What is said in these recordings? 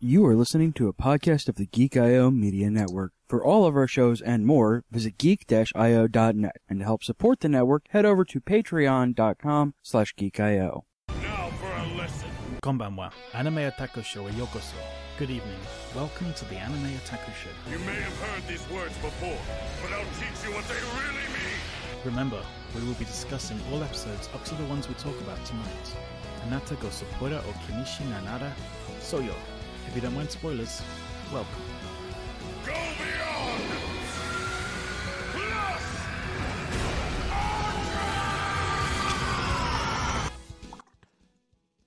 You are listening to a podcast of the Geek IO Media Network. For all of our shows and more, visit geek-io.net. And to help support the network, head over to patreon.com slash geekio. Now for a lesson. Konbanwa, Anime Otaku Show e yokoso. Good evening. Welcome to the Anime Otaku Show. You may have heard these words before, but I'll teach you what they really mean. Remember, we will be discussing all episodes up to the ones we talk about tonight. Anata go Sopora o Kinishi Nanara Soyo. If you don't mind spoilers, welcome. Go beyond! Plus!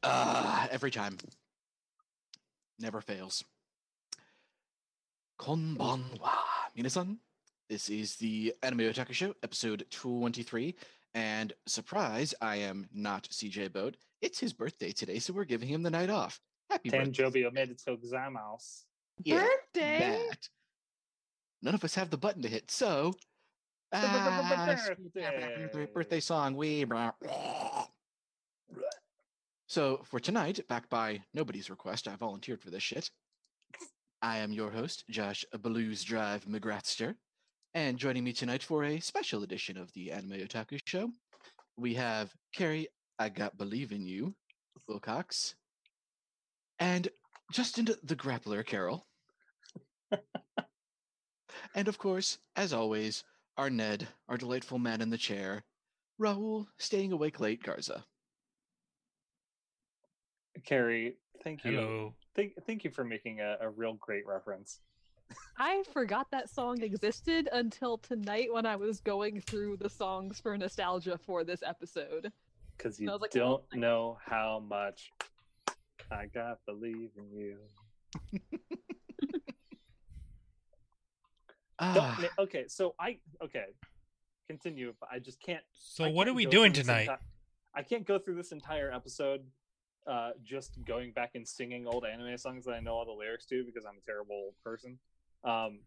Ah, every time. Never fails. Konbanwa, minasan. This is the Anime Otaku Show, episode 23. And surprise, I am not CJ Boat. It's his birthday today, so we're giving him the night off. Happy birthday. Tenjobi omedetou gozaimasu. Yeah, Birthday? that. None of us have the button to hit, so. b- b- Ah, birthday. birthday song. We. So for tonight, back by nobody's request, I volunteered for this shit. I am your host, Josh Blues Drive McGrathster, and joining me tonight for a special edition of the Anime Otaku Show, we have Carrie. I got believe in you, Wilcox, and just Justin the Grappler Carol, and of course, as always, our Ned, our delightful man in the chair, Raul, staying awake late Garza. Carrie, thank you. Hello. Thank, thank you for making a, a real great reference. I forgot that song existed until tonight when I was going through the songs for nostalgia for this episode. Because you I like, don't oh know how much I got to believe in you. Ah, okay, so I okay, continue. But I just can't. So I what are we doing tonight? enti- I can't go through this entire episode uh, just going back and singing old anime songs that I know all the lyrics to because I'm a terrible person. Um,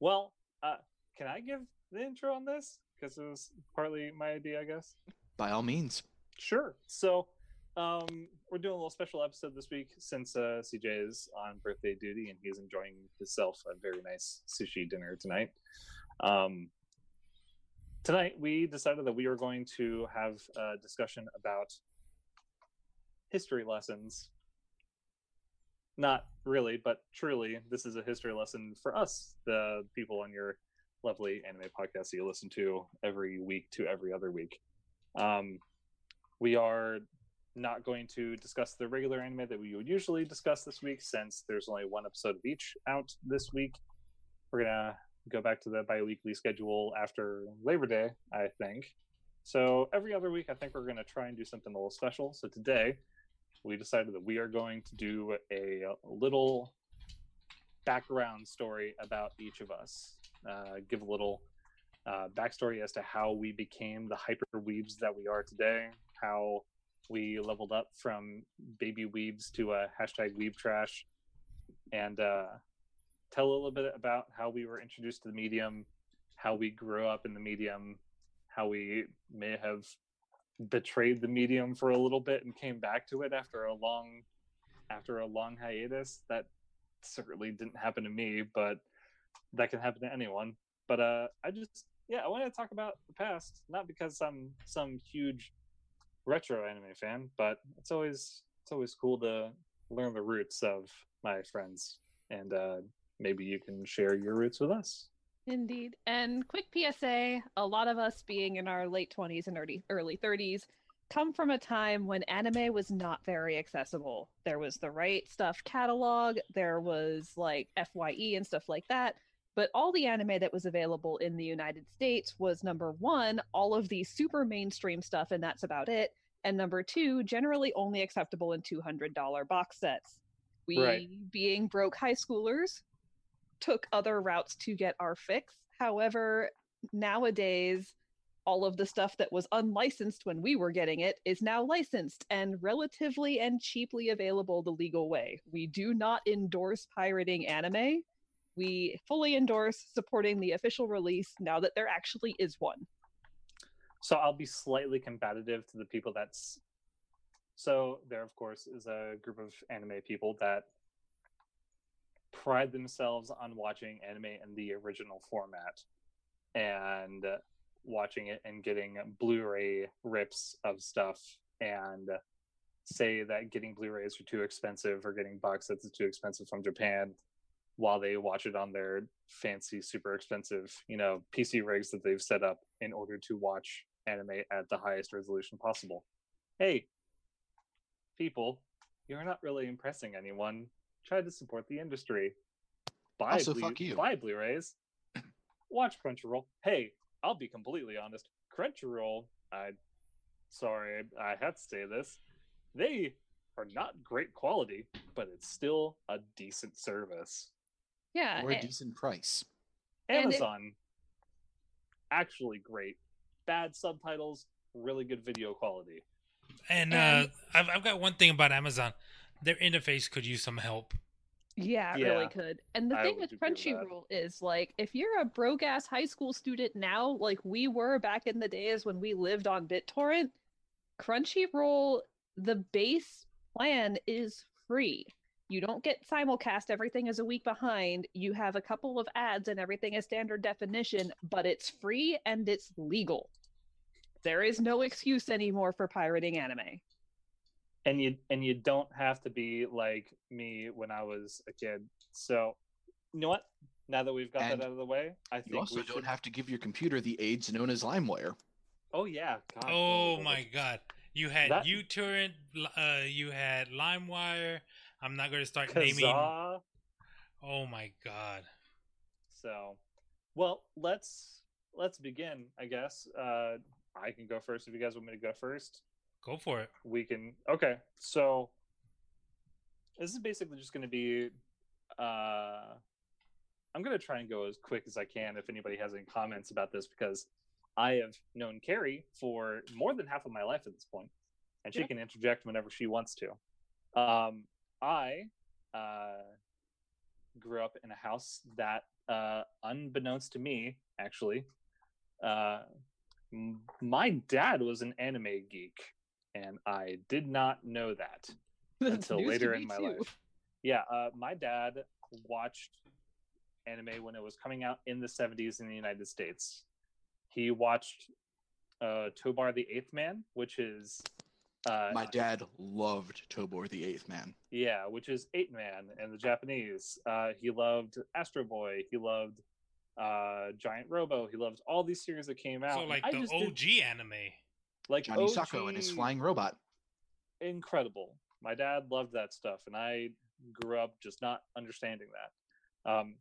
well, uh, can I give the intro on this? Because it was partly my idea, I guess. by all means. Sure. So, um, we're doing a little special episode this week since uh, CJ is on birthday duty and he's enjoying himself a very nice sushi dinner tonight. Um, tonight, we decided that we were going to have a discussion about history lessons. Not really, but truly, this is a history lesson for us, the people on your lovely anime podcast that you listen to every week to every other week. Um, we are not going to discuss the regular anime that we would usually discuss this week since there's only one episode of each out this week. We're gonna go back to the bi-weekly schedule after Labor Day, I think. So every other week, I think we're gonna try and do something a little special. So today, we decided that we are going to do a, little background story about each of us. Uh, give a little uh, backstory as to how we became the hyper weebs that we are today, how we leveled up from baby weebs to a hashtag weeb trash, and uh, tell a little bit about how we were introduced to the medium, how we grew up in the medium, how we may have betrayed the medium for a little bit and came back to it after a long after a long hiatus. That certainly didn't happen to me but that can happen to anyone. But uh i just yeah i wanted to talk about the past not because i'm some huge retro anime fan but it's always it's always cool to learn the roots of my friends and uh maybe you can share your roots with us Indeed. And quick PSA a lot of us being in our late 20s and early, early 30s come from a time when anime was not very accessible. There was the Right Stuff catalog, there was like FYE and stuff like that. But all the anime that was available in the United States was number one, all of the super mainstream stuff, and that's about it. And number two, generally only acceptable in $200 box sets. We, Right. being broke high schoolers, took other routes to get our fix. However, nowadays, all of the stuff that was unlicensed when we were getting it is now licensed and relatively and cheaply available the legal way. We do not endorse pirating anime. We fully endorse supporting the official release now that there actually is one. So I'll be slightly combative to the people that's. So there, of course, is a group of anime people that pride themselves on watching anime in the original format and watching it and getting Blu-ray rips of stuff and say that getting Blu-rays are too expensive or getting box sets is too expensive from Japan while they watch it on their fancy super expensive you know pc rigs that they've set up in order to watch anime at the highest resolution possible. Hey people you're not really impressing anyone. Try to support the industry. Buy Also, Blu- fuck you. buy blu-rays. Watch crunchyroll. Hey i'll be completely honest. Crunchyroll i sorry i had to say this. They are not great quality but it's still a decent service Yeah. or a a- decent price. And it- Amazon, actually great. Bad subtitles, really good video quality. And, And- uh, I've, I've got one thing about Amazon. Their interface could use some help. Yeah, it Yeah, really could. And the I thing with agree with that. Crunchyroll is like if you're a broke ass high school student now, like we were back in the days when we lived on BitTorrent, Crunchyroll, the base plan is free. You don't get simulcast, everything is a week behind. You have a couple of ads and everything is standard definition, but it's free and it's legal. There is no excuse anymore for pirating anime. And you and you don't have to be like me when I was a kid. So you know what? Now that we've got And that out of the way, I think You also we don't should... have to give your computer the aids known as LimeWire. Oh yeah. God, Oh no, my god. You had That- uTorrent, uh, you had LimeWire. I'm not going to start naming. Oh my god. So, well, let's let's begin. I guess uh, I can go first if you guys want me to go first. Go for it. we can okay so this is basically just going to be uh i'm going to try and go as quick as i can if anybody has any comments about this because i have known carrie for more than half of my life at this point and she Yeah. can interject whenever she wants to um i uh grew up in a house that uh unbeknownst to me actually uh m- my dad was an anime geek and I did not know that until later in my too. life. Yeah, uh, my dad watched anime when it was coming out in the 70s in the United States. He watched uh, Tobor the Eighth Man, which is uh, My dad loved Tobor the Eighth Man. yeah, which is Eight Man in the Japanese. Uh, he loved Astro Boy. He loved uh, Giant Robo. He loved all these series that came out. So like I the just did- OG anime. like Johnny Sokko and his flying robot. incredible. My dad loved that stuff, and I grew up just not understanding that. Um,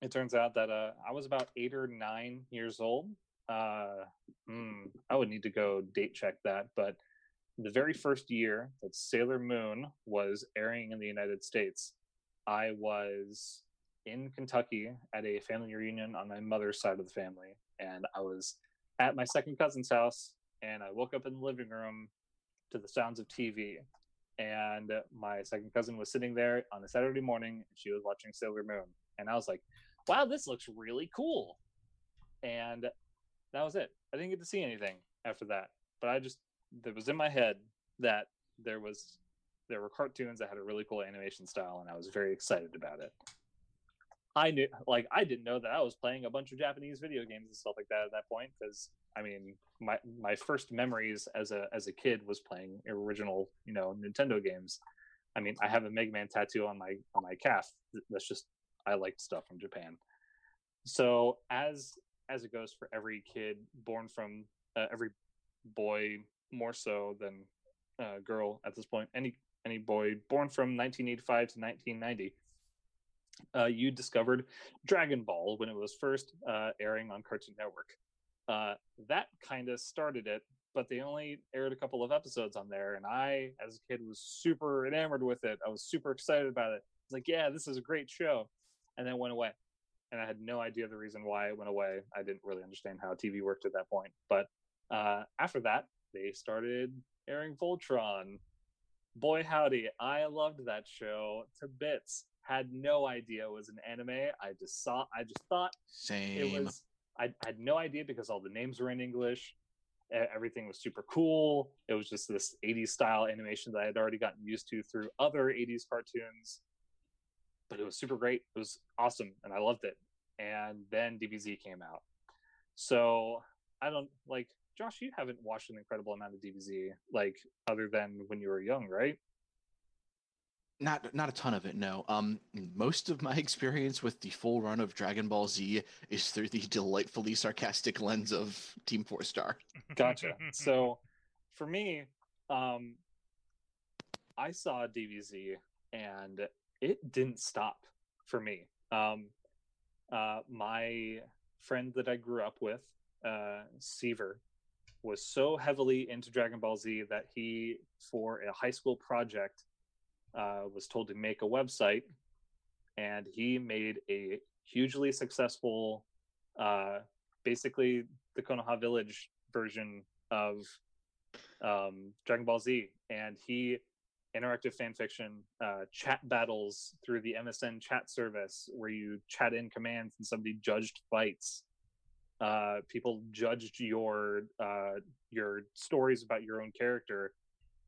it turns out that uh, I was about eight or nine years old. Uh, hmm, I would need to go date check that, but the very first year that Sailor Moon was airing in the United States, I was in Kentucky at a family reunion on my mother's side of the family, and I was at my second cousin's house, and I woke up in the living room to the sounds of TV. And my second cousin was sitting there on a Saturday morning, and she was watching Sailor Moon, and I was like, "Wow, this looks really cool." And that was it. I didn't get to see anything after that, but I just it was in my head that there was there were cartoons that had a really cool animation style, and I was very excited about it. I knew, like, I didn't know that I was playing a bunch of Japanese video games and stuff like that at that point. Because I mean, my my first memories as a as a kid was playing original, you know, Nintendo games. I mean, I have a Mega Man tattoo on my on my calf. That's just I liked stuff from Japan. So as as it goes for every kid born from uh, every boy more so than uh, girl at this point, any any boy born from 1985 to 1990 uh, you discovered Dragon Ball when it was first uh, airing on Cartoon Network. Uh, that kind of started it but they only aired a couple of episodes on there. And I, as a kid, was super enamored with it. I was super excited about it. I was like, yeah, this is a great show. And then went away. And I had no idea the reason why it went away. I didn't really understand how TV worked at that point. But uh, after that, they started airing Voltron. Boy, howdy, I loved that show to bits. Had no idea it was an anime. I just saw, I just thought Same. it was I, I had no idea because all the names were in english everything was super cool it was just this 80s style animation that i had already gotten used to through other 80s cartoons but it was super great it was awesome and i loved it and then dbz came out so i don't like josh you haven't watched an incredible amount of dbz like other than when you were young right? Not not a ton of it no. Um most of my experience with the full run of dragon ball z is through the delightfully sarcastic lens of team four star. Gotcha. So for me um i saw dbz and it didn't stop for me. Um uh my friend that i grew up with uh seaver was so heavily into dragon ball z that he for a high school project uh, was told to make a website and he made a hugely successful uh, basically the konoha village version of um, dragon ball z. And he interactive fan fiction uh, chat battles through the msn chat service where you chat in commands and somebody judged fights uh, people judged your uh, your stories about your own character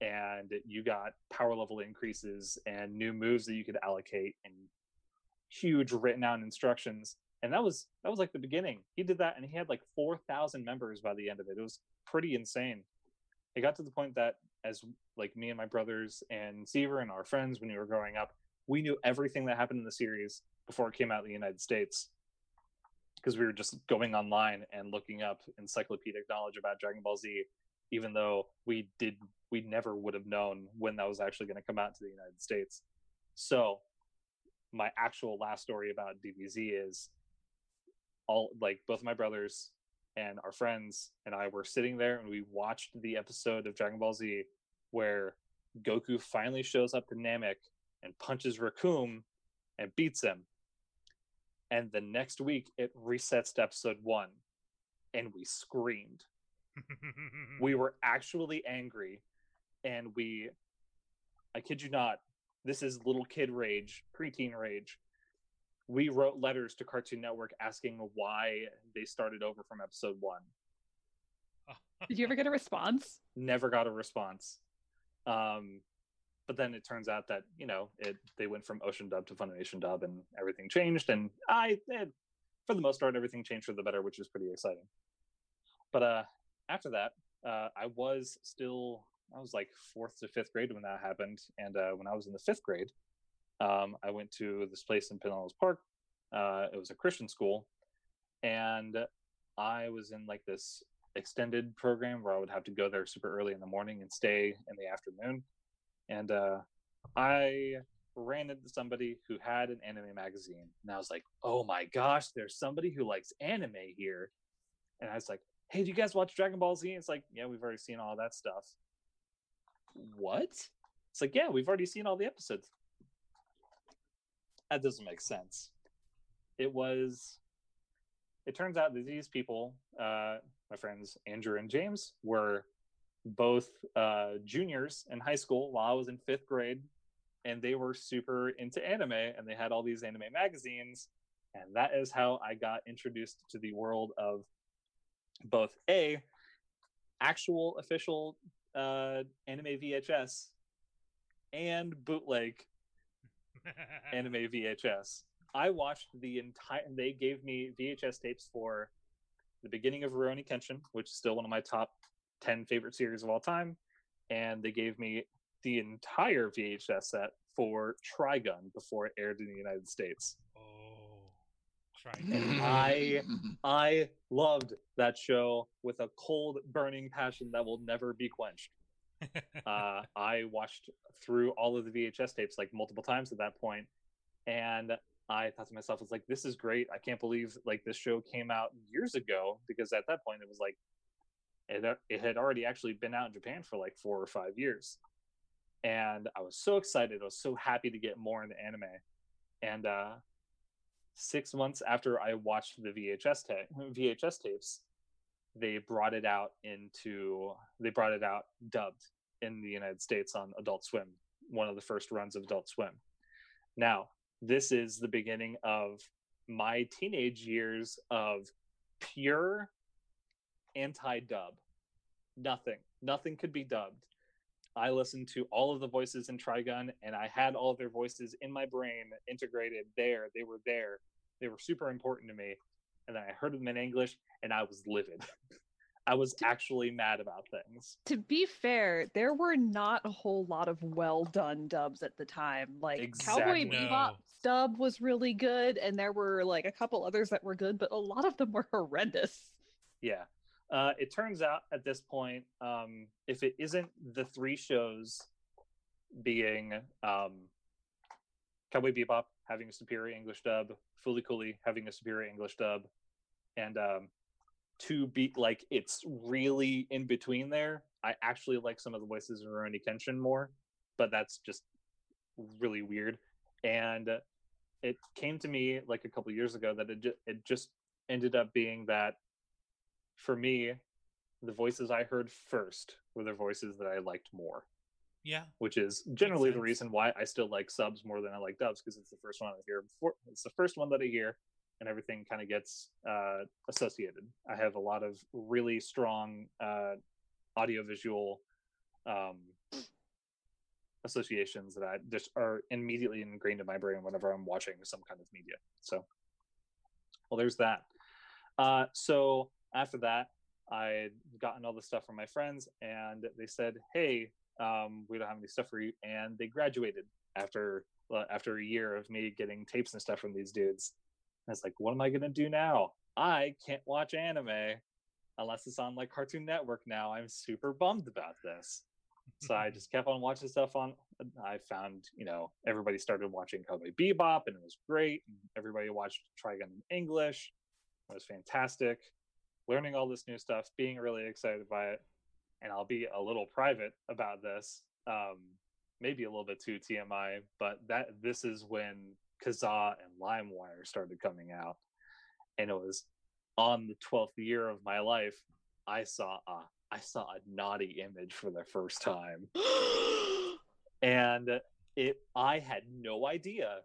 and you got power level increases and new moves that you could allocate and huge written out instructions. And that was that was like the beginning. He did that and he had like 4000 members by the end of it. It was pretty insane. It got to the point that as like me and my brothers and Seaver and our friends when we were growing up we knew everything that happened in the series before it came out in the united states because we were just going online and looking up encyclopedic knowledge about dragon ball z even though we did we never would have known when that was actually going to come out to the United States. So my actual last story about DBZ is all like both my brothers and our friends and I were sitting there and we watched the episode of Dragon Ball Z where Goku finally shows up to Namek and punches Recoome and beats him. And the next week it resets to episode 1 and we screamed. We were actually angry and we i kid you not this is little kid rage preteen rage. We wrote letters to cartoon network asking why they started over from episode one. Did you ever get a response? never got a response. Um but then it turns out that you know it they went from ocean dub to funimation dub and everything changed and i it, for the most part everything changed for the better which is pretty exciting but uh after that, uh, I was still I was like fourth to fifth grade when that happened, and uh, when I was in the fifth grade, um, I went to this place in Pinellas Park. Uh, it was a Christian school, and I was in like this extended program where I would have to go there super early in the morning and stay in the afternoon. And uh, I ran into somebody who had an anime magazine, and I was like, "Oh my gosh, there's somebody who likes anime here." And I was like, hey, do you guys watch Dragon Ball Z? It's like, yeah, we've already seen all that stuff. What? It's like, yeah, we've already seen all the episodes. That doesn't make sense. It was. It turns out that these people, uh, my friends Andrew and James, were both uh, juniors in high school while I was in fifth grade, and they were super into anime, and they had all these anime magazines, and that is how I got introduced to the world of both a actual official uh, anime VHS and bootleg anime VHS. I watched the entire. They gave me VHS tapes for the beginning of Rurouni Kenshin, which is still one of my top ten favorite series of all time, and they gave me the entire VHS set for Trigun before it aired in the United States. oh, try. And I I loved that show with a cold, burning passion that will never be quenched. Uh, I watched through all of the VHS tapes like multiple times at that point, and I thought to myself, "I was like, this is great. I can't believe like this show came out years ago." Because at that point, it was like It, uh, it had already actually been out in Japan for like four or five years. And I was so excited. I was so happy to get more into anime. And uh, six months after I watched the VHS, ta- VHS tapes, they brought it out into they brought it out dubbed in the United States on Adult Swim, one of the first runs of Adult Swim. Now, this is the beginning of my teenage years of pure anti-dub. Nothing, nothing could be dubbed. I listened to all of the voices in Trigun, and I had all of their voices in my brain integrated there. They were there. They were super important to me. And then I heard them in English, and I was livid. I was actually mad about things. To be fair, there were not a whole lot of well done dubs at the time. Like Cowboy Exactly. Bebop No. dub was really good, and there were like a couple others that were good, but a lot of them were horrendous. Yeah. Uh, it turns out at this point, um, if it isn't the three shows being um, Cowboy Bebop having a superior English dub, Fooly Cooly having a superior English dub, and um, to be like it's really in between there. I actually like some of the voices in Rurouni Kenshin more, but that's just really weird. And it came to me like a couple years ago that it ju- it just ended up being that for me, the voices I heard first were the voices that I liked more, Yeah. which is generally the reason why I still like subs more than I like dubs because it's the first one I hear before. It's the first one that I hear, and everything kind of gets uh, associated. I have a lot of really strong uh, audiovisual um, associations that I just are immediately ingrained in my brain whenever I'm watching some kind of media. So, well, there's that. Uh, so after that, I'd gotten all the stuff from my friends, and they said, "Hey, um, we don't have any stuff for you," and they graduated after uh, after a year of me getting tapes and stuff from these dudes. And it's like, what am I gonna do now? I can't watch anime unless it's on like Cartoon Network now. I'm super bummed about this. So I just kept on watching stuff on. I found, you know, everybody started watching Cowboy Bebop, and it was great. And everybody watched Trigun in English. It was fantastic. Learning all this new stuff, being really excited by it, and I'll be a little private about this. Um, maybe a little bit too TMI, but that this is when Kazaa and LimeWire started coming out, and it was on the twelfth year of my life. I saw a I saw a naughty image for the first time, and it I had no idea,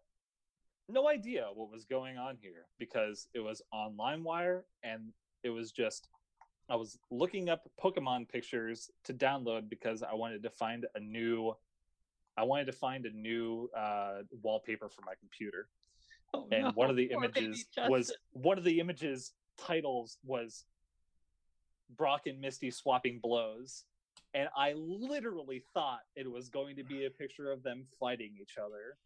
no idea what was going on here because it was on LimeWire and it was just I was looking up Pokemon pictures to download because I wanted to find a new I wanted to find a new uh, wallpaper for my computer. Oh, And no, one of the poor images was one of the images titles was Brock and Misty swapping blows. And I literally thought it was going to be a picture of them fighting each other.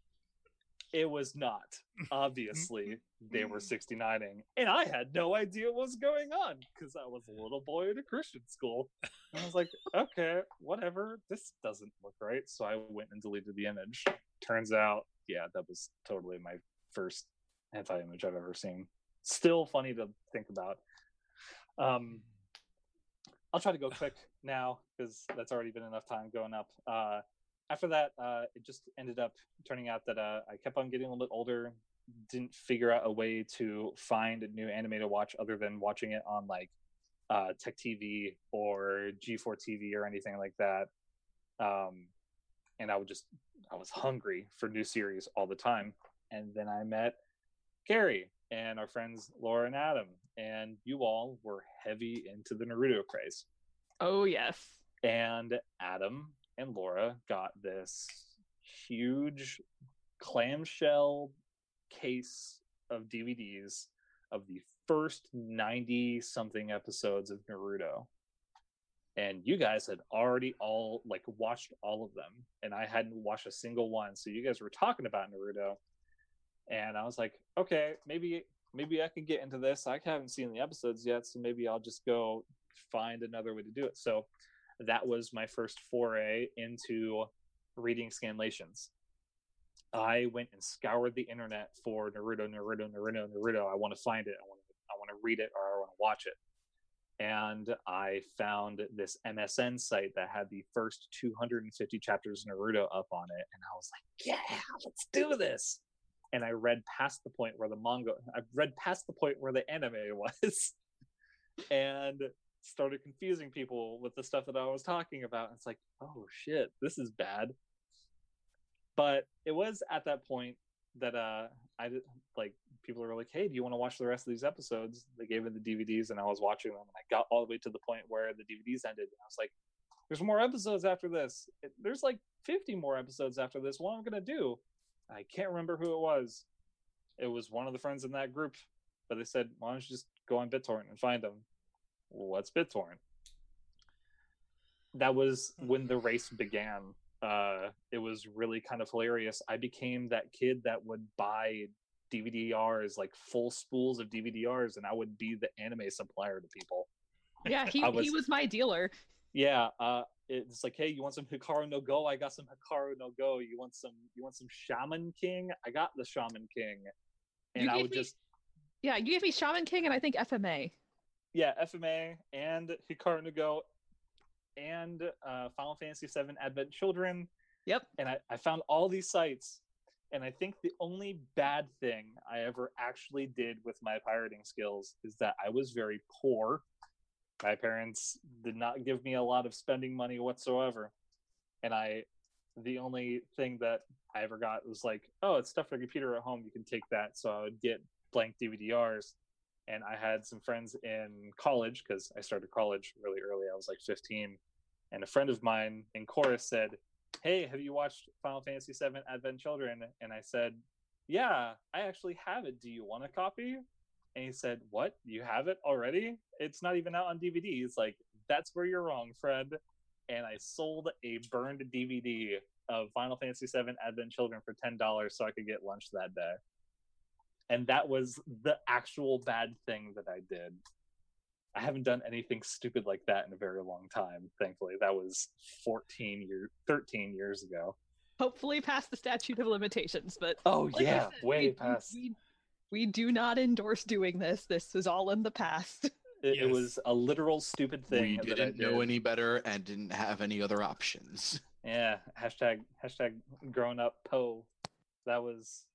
It was not. Obviously, they were 69ing. And I had no idea what was going on because I was a little boy in a Christian school. And I was like, okay, whatever. This doesn't look right. So I went and deleted the image. Turns out, yeah, that was totally my first hentai image I've ever seen. Still funny to think about. Um, I'll try to go quick now because that's already been enough time going up. Uh, after that, uh, it just ended up turning out that uh, I kept on getting a little bit older. Didn't figure out a way to find a new anime to watch other than watching it on like uh, Tech TV or G4 TV or anything like that. Um, and I would just I was hungry for new series all the time. And then I met Gary and our friends Laura and Adam, and you all were heavy into the Naruto craze. Oh yes. And Adam and Laura got this huge clamshell case of DVDs of the first 90 something episodes of Naruto. And you guys had already all like watched all of them, and I hadn't watched a single one. So you guys were talking about Naruto, and I was like, okay, maybe maybe I can get into this. I haven't seen the episodes yet, so maybe I'll just go find another way to do it. So that was my first foray into reading scanlations. I went and scoured the internet for Naruto, Naruto, Naruto, Naruto. I want to find it. I want to, I want to read it, or I want to watch it. and I found this MSN site that had the first 250 chapters of Naruto up on it, and I was like, "Yeah, let's do this." And I read past the point where the manga, I read past the point where the anime was, and started confusing people with the stuff that I was talking about. It's like, oh shit, this is bad. But it was at that point that uh I did like people were like, "Hey, do you want to watch the rest of these episodes?" They gave me the DVDs, and I was watching them, and I got all the way to the point where the DVDs ended, and I was like, "There's more episodes after this. There's like 50 more episodes after this. What am I gonna do?" I can't remember who it was. It was one of the friends in that group, but they said, "Why don't you just go on BitTorrent and find them?" What's BitTorrent? That was when the race began. Uh, it was really kind of hilarious. I became that kid that would buy DVDRs, like full spools of DVDRs, and I would be the anime supplier to people. Yeah, he I he was- was my dealer. Yeah, uh, it's like, hey, you want some Hikaru no Go? I got some Hikaru no Go. You want some? You want some Shaman King? I got the Shaman King, and I would me- just Yeah, you gave me Shaman King and I think FMA. Yeah, FMA and Hikaru no Go, and uh, Final Fantasy VII Advent Children. Yep. And I, I found all these sites, and I think the only bad thing I ever actually did with my pirating skills is that I was very poor. My parents did not give me a lot of spending money whatsoever, and I, the only thing that I ever got was like, oh, it's stuff for your computer at home. You can take that. So I would get blank DVDRs and I had some friends in college because I started college really early. I was like 15, and a friend of mine in chorus said, "Hey, have you watched Final Fantasy VII Advent Children?" And I said, "Yeah, I actually have it. Do you want a copy?" And he said, "What? You have it already? It's not even out on DVD." He's like, "That's where you're wrong, Fred." And I sold a burned DVD of Final Fantasy VII Advent Children for ten dollars so I could get lunch that day and that was the actual bad thing that I did. I haven't done anything stupid like that in a very long time. Thankfully, that was 14 years, 13 years ago. Hopefully past the statute of limitations, but Oh like yeah, said, way we, we- past. We, we do not endorse doing this. This is all in the past. It, it was a literal stupid thing. we that I didn't know any better and didn't have any other options. Yeah, hashtag hashtag grown up Poe. That was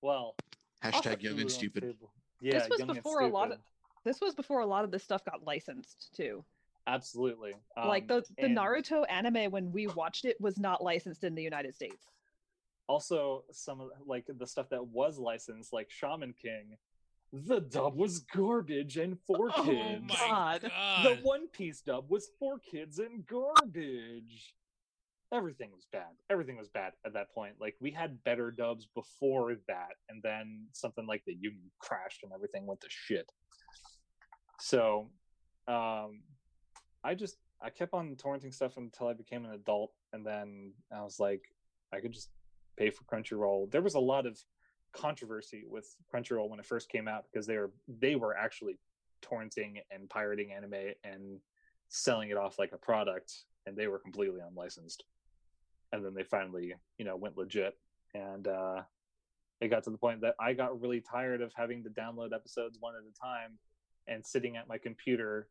well. Hashtag young and stupid. Yeah, this was young and before a lot of this was before a lot of this stuff got licensed too. absolutely like Um, the the and- Naruto anime when we watched it was not licensed in the United States. also some of like the stuff that was licensed like shaman king the dub was garbage and for Oh kids my God. the one piece dub was for kids and garbage everything was bad. Everything was bad at that point. Like we had better dubs before that and then something like the union crashed and everything went to shit. So um i just i kept on torrenting stuff until i became an adult and then i was like i could just pay for crunchyroll. There was a lot of controversy with crunchyroll when it first came out because they were they were actually torrenting and pirating anime and selling it off like a product and they were completely unlicensed and then they finally you know went legit and uh it got to the point that i got really tired of having to download episodes one at a time and sitting at my computer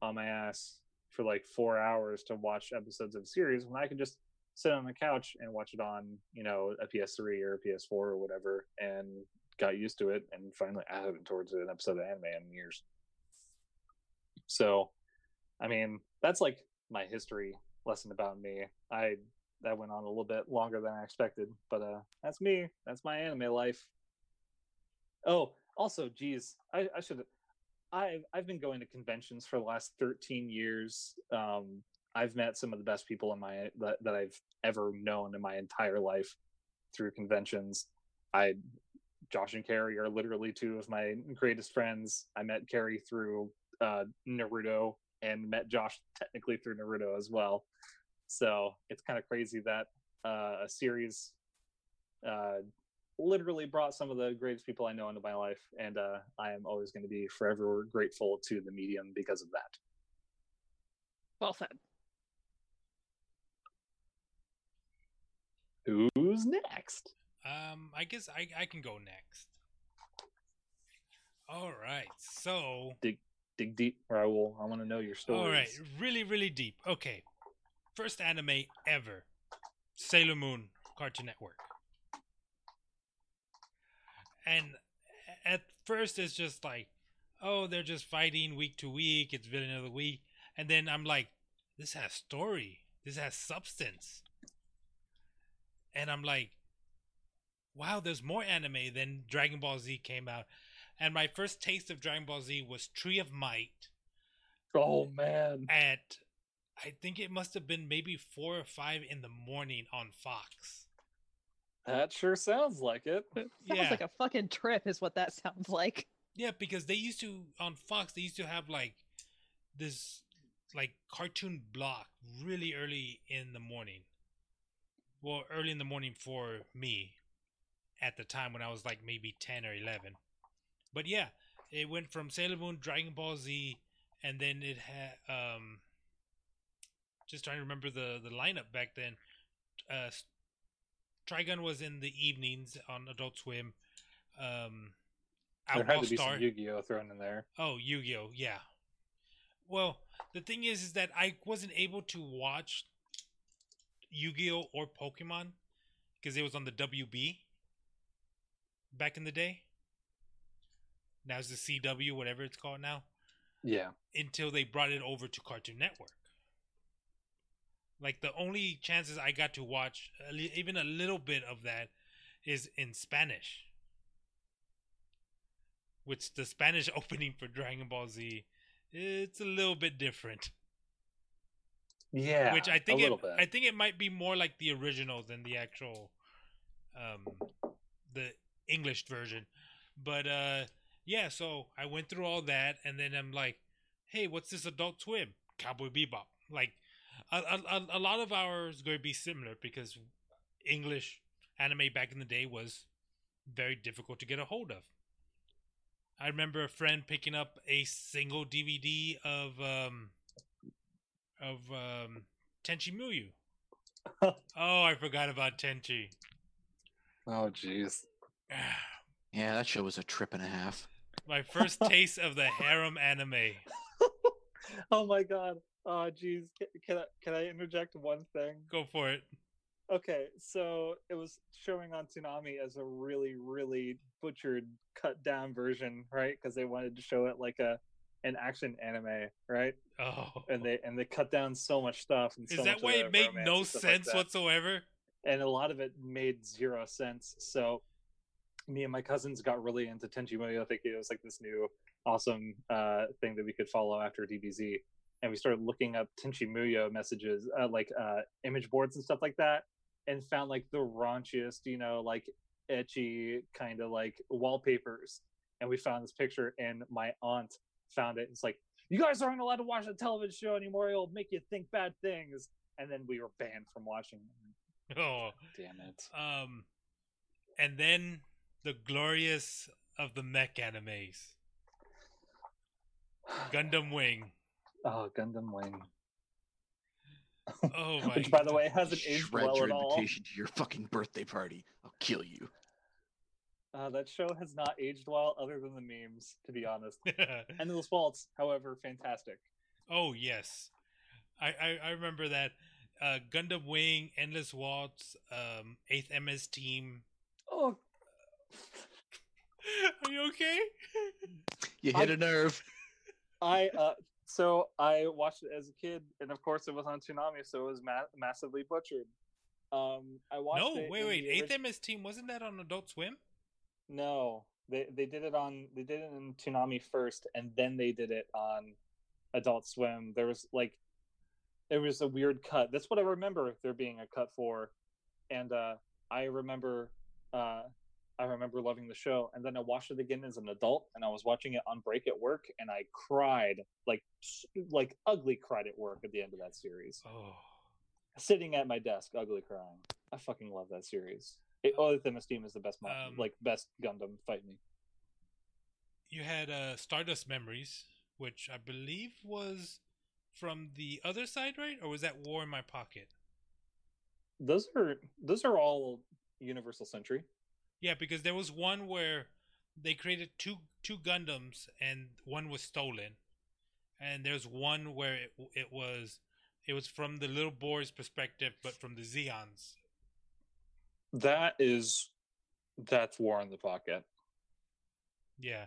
on my ass for like four hours to watch episodes of a series when i could just sit on the couch and watch it on you know a ps3 or a ps4 or whatever and got used to it and finally I haven't towards an episode of anime in years. So, I mean, that's like my history lesson about me. I that went on a little bit longer than I expected, but uh that's me. That's my anime life. Oh, also, geez, I, I should I've I've been going to conventions for the last 13 years. Um I've met some of the best people in my that, that I've ever known in my entire life through conventions. I Josh and Carrie are literally two of my greatest friends. I met Carrie through uh, Naruto and met Josh technically through Naruto as well. So it's kind of crazy that uh, a series uh, literally brought some of the greatest people I know into my life, and uh, I am always going to be forever grateful to the medium because of that. Well said. Who's next? Um, I guess I I can go next. All right. So Dig- dig deep, Raul. I want to know your story. All right, really, really deep. Okay, first anime ever, Sailor Moon, Cartoon Network. And at first, it's just like, oh, they're just fighting week to week. It's villain of the week, and then I'm like, this has story. This has substance. And I'm like, wow, there's more anime than Dragon Ball Z came out. And my first taste of Dragon Ball Z was Tree of Might Oh man. at I think it must have been maybe four or five in the morning on Fox. That sure sounds like it. Sounds Yeah. like a fucking trip, is what that sounds like. Yeah, because they used to on Fox they used to have like this like cartoon block really early in the morning. Well, early in the morning for me at the time when I was like maybe 10 or 11. But yeah, it went from Sailor Moon, Dragon Ball Z, and then it had um just trying to remember the the lineup back then. Uh Trigun was in the evenings on Adult Swim. Um there Outlaw had to be Star. some Yu-Gi-Oh thrown in there. Oh, Yu-Gi-Oh, yeah. Well, the thing is, is that I wasn't able to watch Yu-Gi-Oh or Pokemon because it was on the WB back in the day. Now it's the CW, whatever it's called now. Yeah. Until they brought it over to Cartoon Network. Like the only chances I got to watch even a little bit of that is in Spanish. Which the Spanish opening for Dragon Ball Z, it's a little bit different. Yeah. which I think it. I think it might be more like the original than the actual, um, the English version. But uh, yeah, so I went through all that, and then I'm like, hey, what's this Adult Swim? Cowboy Bebop. Like, a, a, a- a lot of ours going to be similar because English anime back in the day was very difficult to get a hold of. I remember a friend picking up a single DVD of um of um Tenchi Muyo. oh, I forgot about Tenchi. oh jeez. Yeah, that show was a trip and a half. My first taste of the harem anime. oh my god. Oh jeez. Can, can I can I interject one thing? Go for it. Okay, so it was showing on Toonami as a really, really butchered, cut down version, right? Because they wanted to show it like a an action anime, right? Oh, And they and they cut down so much stuff. And is so that why it made no stuff like sense whatsoever? and a lot of it made zero sense. So me and my cousins got really into Tenchi Muyo, thinking it was like this new awesome uh, thing that we could follow after DBZ. And we started looking up Tenchi Muyo messages, uh, like uh, image boards and stuff like that, and found like the raunchiest, you know, like ecchi kind of like wallpapers. And we found this picture, and my aunt found it. It's like, you guys aren't allowed to watch the television show anymore. It'll make you think bad things. And then we were banned from watching. it. Oh, Damn it. um, and then the glorious of the mech animes, Gundam Wing. Oh, Gundam Wing. Oh my! Which, by the way, hasn't aged Shred well your at all. invitation to your fucking birthday party. I'll kill you. Uh, that show has not aged well, other than the memes, to be honest. Endless Waltz, however, fantastic. oh yes, I, I I remember that. Uh, Gundam Wing, Endless Waltz, um, Eighth MS Team. Oh, Are you okay? You hit a nerve. I uh, so I watched it as a kid, and of course it was on Toonami, so it was ma- massively butchered. Um, I watched. no, it wait, wait. Eighth orig- MS Team wasn't that on Adult Swim? No, they they did it on they did it in Toonami first, and then they did it on Adult Swim. There was like it was a weird cut. That's what I remember there being a cut for, and uh, I remember uh, I remember loving the show. And then I watched it again as an adult, and I was watching it on break at work, and I cried like like ugly cried at work at the end of that series. Oh, Sitting at my desk, ugly crying. I fucking love that series. It, oh, the Team is the best, Um, like best Gundam. Fight me. you had uh, Stardust Memories, which I believe was from the other side, right? Or was that War in My Pocket? Those are those are all Universal Century. Yeah, because there was one where they created two two Gundams and one was stolen. and there's one where it, it was it was from the little boy's perspective, but from the Zeons. That is that's War in the Pocket Yeah,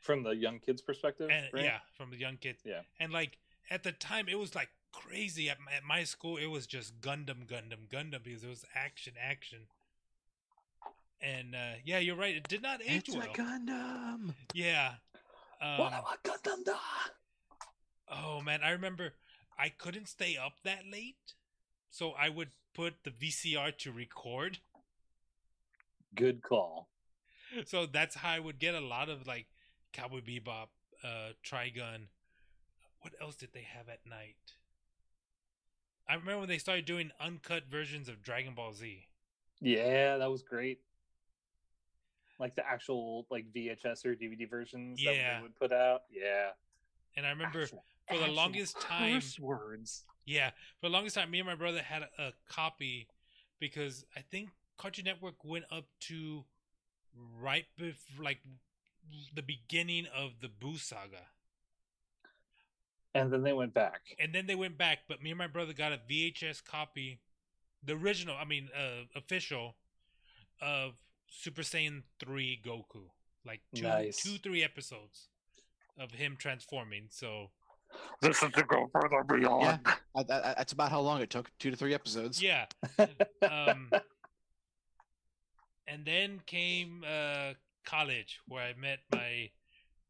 from the young kid's perspective. and right? yeah, from the young kid. Yeah. and like at the time, it was like crazy at my, at my school. It was just Gundam, Gundam, Gundam because it was action, action. And uh, yeah, you're right. It did not age It's well. a Gundam. Yeah. Um, What a Gundam da! Oh man, I remember I couldn't stay up that late, so I would put the VCR to record. Good call. So that's how I would get a lot of like Cowboy Bebop, uh, Trigun. What else did they have at night? I remember when they started doing uncut versions of Dragon Ball Z. Yeah, that was great. Like the actual like VHS or DVD versions that Yeah. they would put out. Yeah. And I remember Actual- for the longest time, words. yeah, for the longest time, me and my brother had a, a copy because I think Cartoon Network went up to right before like the beginning of the Boo saga. And then they went back. and then they went back. But me and my brother got a VHS copy, the original, I mean, uh, official, of Super Saiyan three Goku, like two, Nice. two, three episodes of him transforming. So This is to go further beyond. Yeah, I, I, that's about how long it took. Two to three episodes. yeah, um, and then came uh, college, where I met my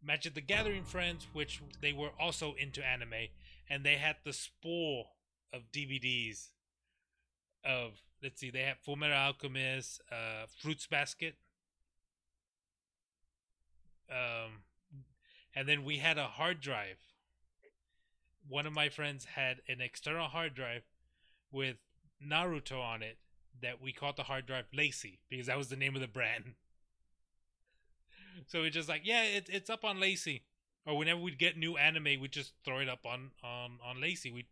Magic the Gathering friends, which they were also into anime, and they had the spool of DVDs of let's see, they have Full Metal Alchemist, uh, Fruits Basket, um, and then we had a hard drive. One of my friends had an external hard drive with Naruto on it that we called the hard drive LaCie because that was the name of the brand. So we're just like, yeah, it, it's up on LaCie. Or whenever we'd get new anime, we'd just throw it up on on on LaCie. We'd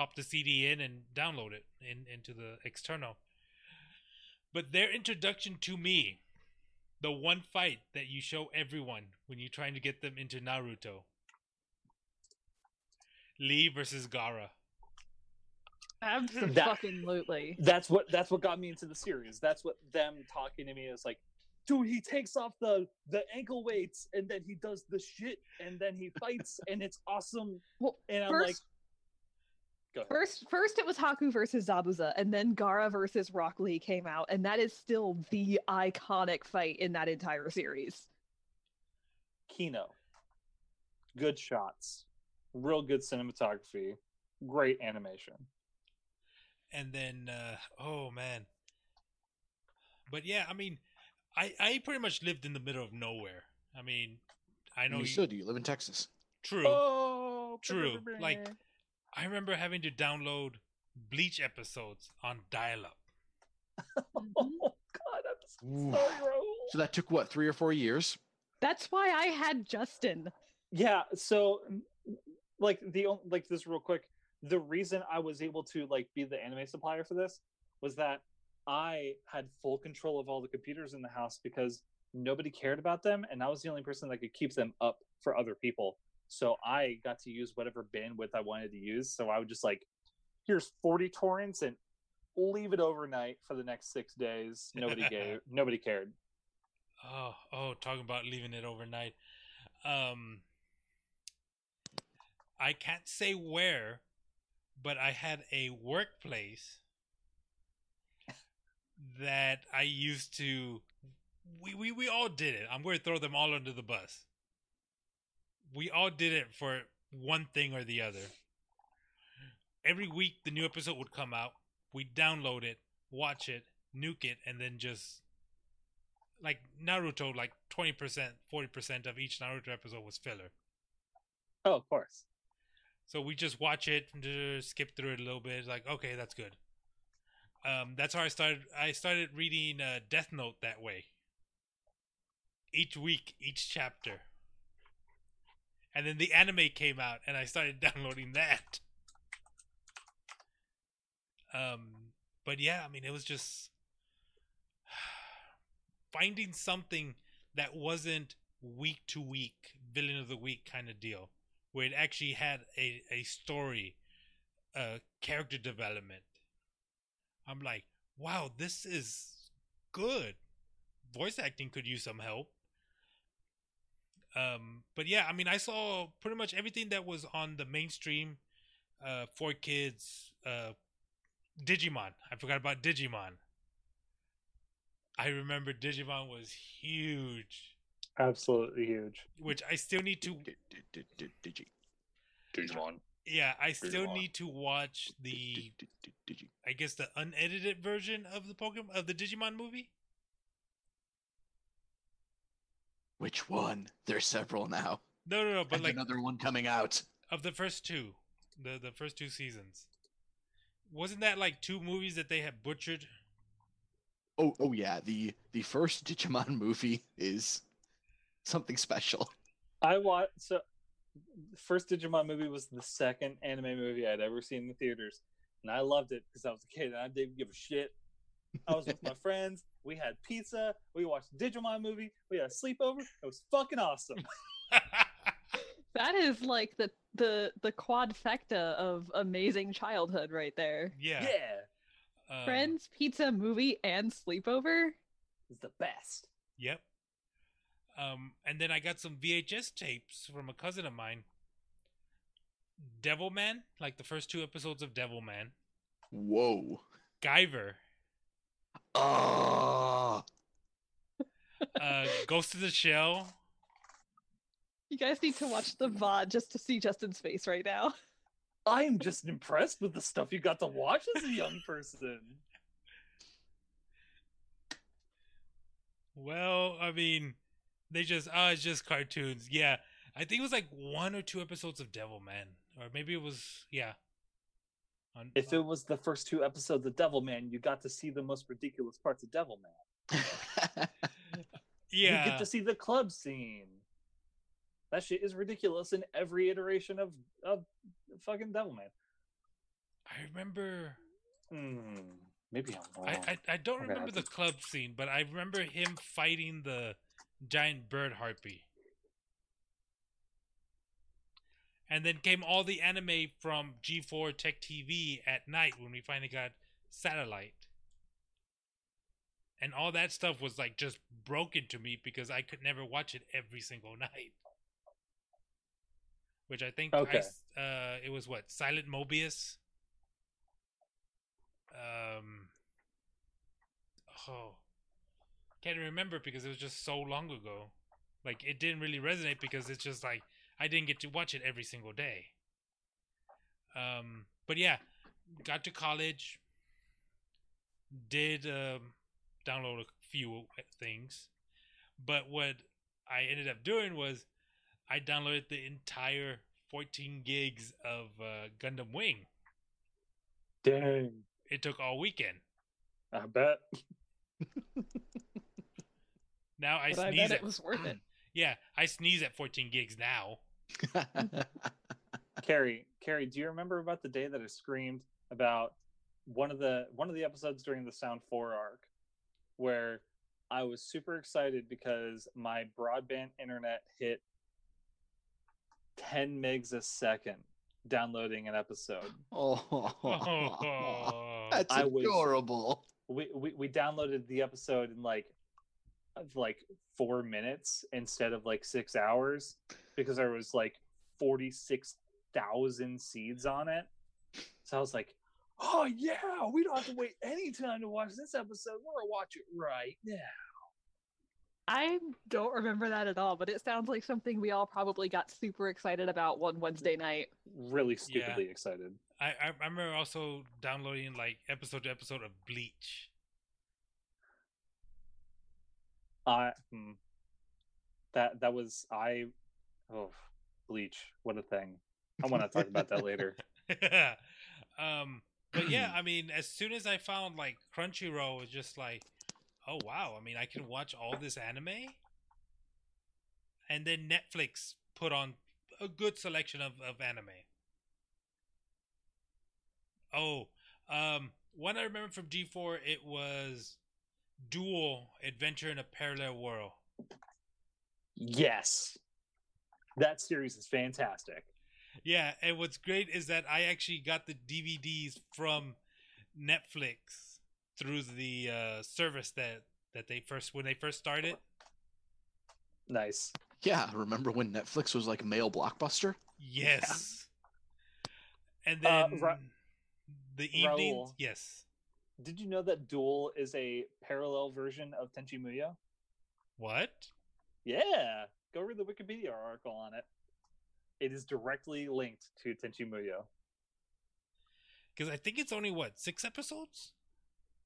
pop the CD in and download it in into the external. But their introduction to me, the one fight that you show everyone when you're trying to get them into Naruto, Lee versus Gaara. Absolutely. That's what that's what got me into the series. That's what them talking to me is like, dude, he takes off the the ankle weights and then he does the shit and then he fights and it's awesome. Well, And I'm first, like, go ahead. first, first it was Haku versus Zabuza, and then Gaara versus Rock Lee came out, and that is still the iconic fight in that entire series. Kino. Good shots. Real good cinematography. Great animation. and then uh oh man but yeah i mean i i pretty much lived in the middle of nowhere i mean i know you still do. You live in Texas. true Oh, true like i remember having to download bleach episodes on dial-up Mhm. Oh god, I'm Ooh. so sorry, Raul. So that took what three or four years? That's why I had Justin. Yeah, so mm, like the on- like this real quick, the reason I was able to like be the anime supplier for this was that I had full control of all the computers in the house because nobody cared about them and I was the only person that could keep them up for other people. So I got to use whatever bandwidth I wanted to use. So I would just like here's 40 torrents and leave it overnight for the next 6 days. Nobody gave nobody cared. oh oh talking about leaving it overnight um i can't say where but i had a workplace that i used to we, we we all did it i'm going to throw them all under the bus we all did it for one thing or the other every week the new episode would come out we'd download it watch it nuke it and then just like naruto like 20% 40% of each naruto episode was filler Oh, of course. so we just watch it, skip through it a little bit. Like, okay, that's good. Um, that's how I started. I started reading uh, Death Note that way. Each week, each chapter, and then the anime came out, and I started downloading that. Um, but yeah, I mean, it was just finding something that wasn't week to week villain of the week kind of deal where it actually had a, a story, uh, character development. I'm like, wow, this is good. Voice acting could use some help. Um, but yeah, I mean, I saw pretty much everything that was on the mainstream, uh, for kids, uh, Digimon. I forgot about Digimon. I remember Digimon was huge, Absolutely huge. which I still need to. Digi. Digimon. Yeah, I still Digimon. need to watch the, Digi. I guess the unedited version of the Pokemon of the Digimon movie. Which one? There's several now. No, no, no, but and like another one coming out. of the first two, the the first two seasons. Wasn't that like two movies that they had butchered? Oh, oh yeah. The the first Digimon movie is something special. I watched so the first Digimon movie was the second anime movie I'd ever seen in the theaters, and I loved it because I was a kid and I didn't give a shit. I was with my friends. We had pizza. We watched the Digimon movie. We had a sleepover. It was fucking awesome. That is like the the the quadfecta of amazing childhood right there. yeah. Yeah, um, Friends, pizza, movie, and sleepover. is the best. Yep. Um, and then I got some VHS tapes from a cousin of mine. Devilman, like the first two episodes of Devilman. Whoa. Guyver, Oh. uh, Ghost of the Shell. You guys need to watch the VOD just to see Justin's face right now. I am just impressed with the stuff you got to watch as a young person. Well, I mean, they just oh, it's just cartoons. Yeah, I think it was like one or two episodes of Devil Devilman, or maybe it was yeah. On, If it was the first two episodes of Devilman, you got to see the most ridiculous parts of Devilman. yeah, You get to see the club scene. That shit is ridiculous in every iteration of of fucking Devilman. I remember. Hmm. Maybe I'm wrong. I, I I don't Okay, remember I the club scene, but I remember him fighting the giant bird harpy. And then came all the anime from G4 Tech TV at night when we finally got satellite. And all that stuff was like just broken to me because I could never watch it every single night. Which I think Okay. s- uh it was what Silent Mobius. Um oh can't remember because it was just so long ago. Like it didn't really resonate because it's just like I didn't get to watch it every single day. Um but yeah, got to college did um download a few things. But what I ended up doing was I downloaded the entire 14 gigs of uh, Gundam Wing. Dang. It took all weekend. I bet. Now I but I sneeze bet at it was worth it. yeah, I sneeze at 14 gigs now. Carrie, Carrie, do you remember about the day that I screamed about one of the one of the episodes during the Sound 4 arc where I was super excited because my broadband internet hit 10 megs a second downloading an episode. oh, Oh, that's I was- adorable. We, we we downloaded the episode in like of like 4 minutes instead of like 6 hours because there was like 46,000 seeds on it. So I was like, "Oh yeah, we don't have to wait any time to watch this episode. We're gonna watch it right now." I don't remember that at all, but it sounds like something we all probably got super excited about one Wednesday night. Really stupidly excited. I, I I remember also downloading like episode to episode of Bleach. I hmm. that that was I. Oh, Bleach! What a thing. I want to talk about that later. um, but yeah, I mean, as soon as I found like Crunchyroll, it was just like, oh wow! I mean, I can watch all this anime, and then Netflix put on a good selection of of anime. Oh, um, one I remember from G four, it was Dual Adventure in a Parallel World. Yes, that series is fantastic. Yeah, and what's great is that I actually got the DVDs from Netflix through the uh, service that that they first when they first started. Nice. Yeah, remember when Netflix was like mail blockbuster? Yes. And Uh, then Ra- the evening. Raul. Yes. Did you know that Dual is a parallel version of Tenchi Muyo? What? Yeah. Go read the Wikipedia article on it. It is directly linked to Tenchi Muyo. Because I think it's only what six episodes.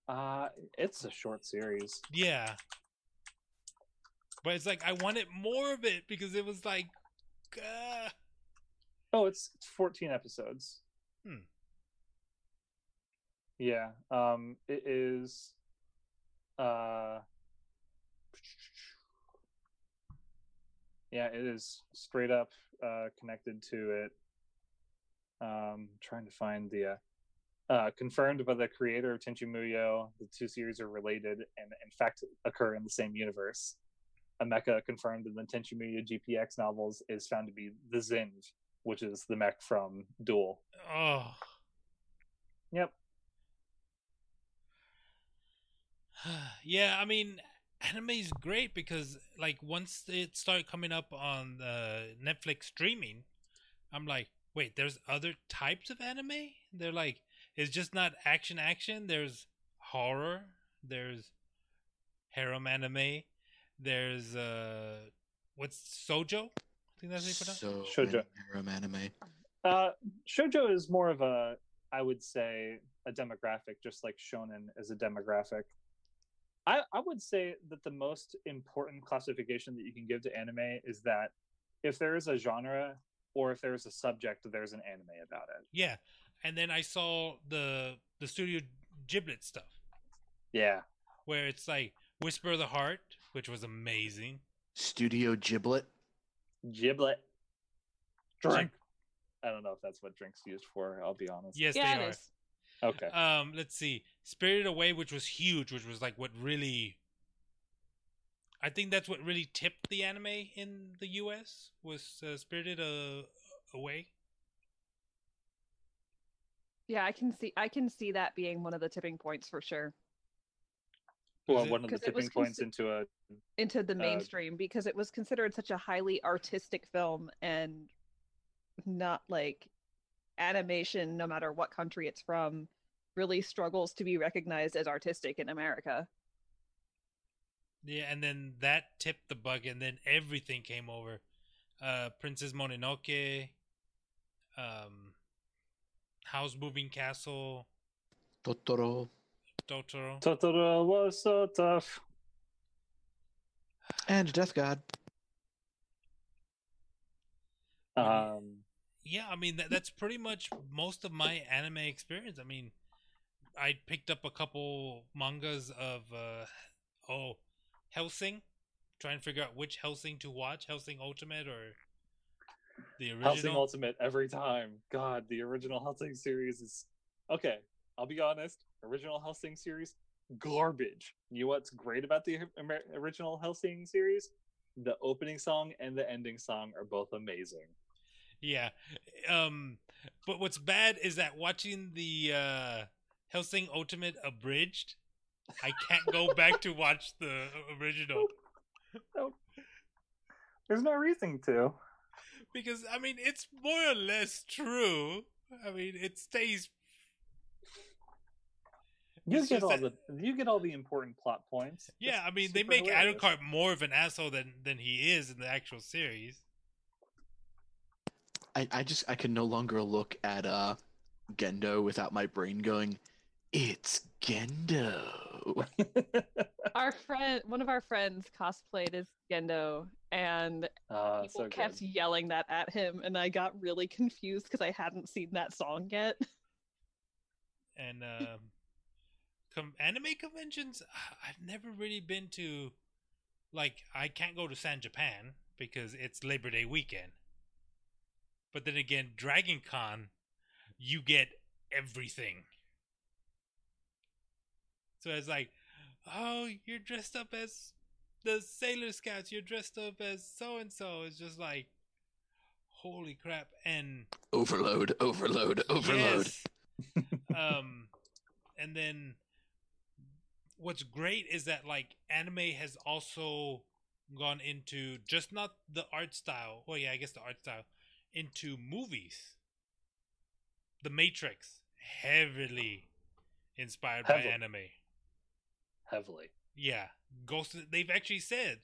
Uh it's a short series. Yeah. But it's like I wanted more of it because it was like, uh, Oh, it's, it's 14 episodes. Hmm. Yeah. Um it is uh Yeah, it is straight up uh connected to it. Um trying to find the uh uh, confirmed by the creator of Tenchi Muyo, the two series are related and in fact occur in the same universe. A mecha confirmed in the Tenchi Muyo GPX novels is found to be the Zinj, which is the mech from Dual. oh. Yep. yeah, I mean, anime is great because like once it started coming up on the Netflix streaming, I'm like, wait, there's other types of anime. They're like, it's just not action action. There's horror. There's harem anime. There's uh, what's sojo? I think that's how you pronounce. it. So Shoujo. harem anime. Uh, shojo is more of a, I would say, a demographic, just like shonen is a demographic. I, I would say that the most important classification that you can give to anime is that if there is a genre or if there's a subject, there's an anime about it. Yeah, and then I saw the the Studio Giblet stuff Yeah. where it's like Whisper of the Heart, which was amazing. Studio Giblet. Giblet. Drink. I don't know if that's what drink's used for. I'll be honest. Yes, yeah, they it are. is. Okay. Um, let's see, Spirited Away, which was huge, which was like what really. I think that's what really tipped the anime in the U.S. was uh, Spirited uh, Away. Yeah, I can see I can see that being one of the tipping points for sure well, one of the tipping points consi- into a into the Uh, mainstream because it was considered such a highly artistic film and not like animation no matter what country it's from really struggles to be recognized as artistic in America. Yeah, and then that tipped the bug, and then everything came over. Uh, Princess Mononoke, um, House Moving Castle, Totoro. Totoro. Totoro was so tough. And Death God. Um, Yeah, I mean that, that's pretty much most of my anime experience. I mean, I picked up a couple mangas of uh oh, Hellsing, trying to figure out which Hellsing to watch, Hellsing Ultimate or the original Hellsing. Ultimate every time. God, the original Hellsing series is okay. I'll be honest. Original Hellsing series, garbage. You know what's great about the Amer- original Hellsing series? The opening song and the ending song are both amazing. Yeah. Um but what's bad is that watching the uh Hellsing Ultimate abridged, I can't go back to watch the original There's no reason to. because I mean it's more or less true. I mean it stays You It's get all that- the you get all the important plot points. Yeah, It's I mean they make hilarious. Alucard more of an asshole than than he is in the actual series. I, I just I can no longer look at uh Gendo without my brain going, It's Gendo. Our friend one of our friends cosplayed as Gendo and Uh, people so kept good. yelling that at him and I got really confused because I hadn't seen that song yet. And um com- anime conventions I've never really been to like I can't go to San Japan because it's Labor Day weekend. But then again, Dragon Con you get everything. So it's like, oh, you're dressed up as the Sailor Scouts, you're dressed up as so and so. It's just like, holy crap! And Overload, overload, overload. Yes. um, and then what's great is that like anime has also gone into just not the art style. Well, yeah, I guess the art style into movies. The Matrix heavily inspired by anime. Heavily. Yeah, Ghost. They've actually said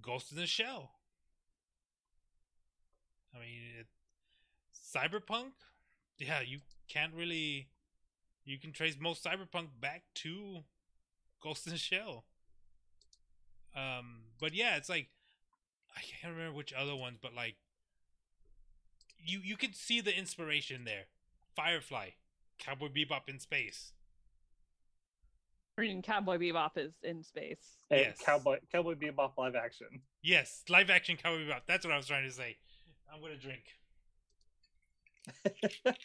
Ghost in the Shell. I mean, it, Cyberpunk. Yeah, you can't really. You can trace most Cyberpunk back to Ghost in the Shell. Um, but yeah, it's like I can't remember which other ones, but like you you can see the inspiration there. Firefly, Cowboy Bebop in space. I mean, Cowboy Bebop is in space. And Yes. Cowboy Cowboy Bebop live action. Yes, live action Cowboy Bebop. That's what I was trying to say. I'm gonna drink.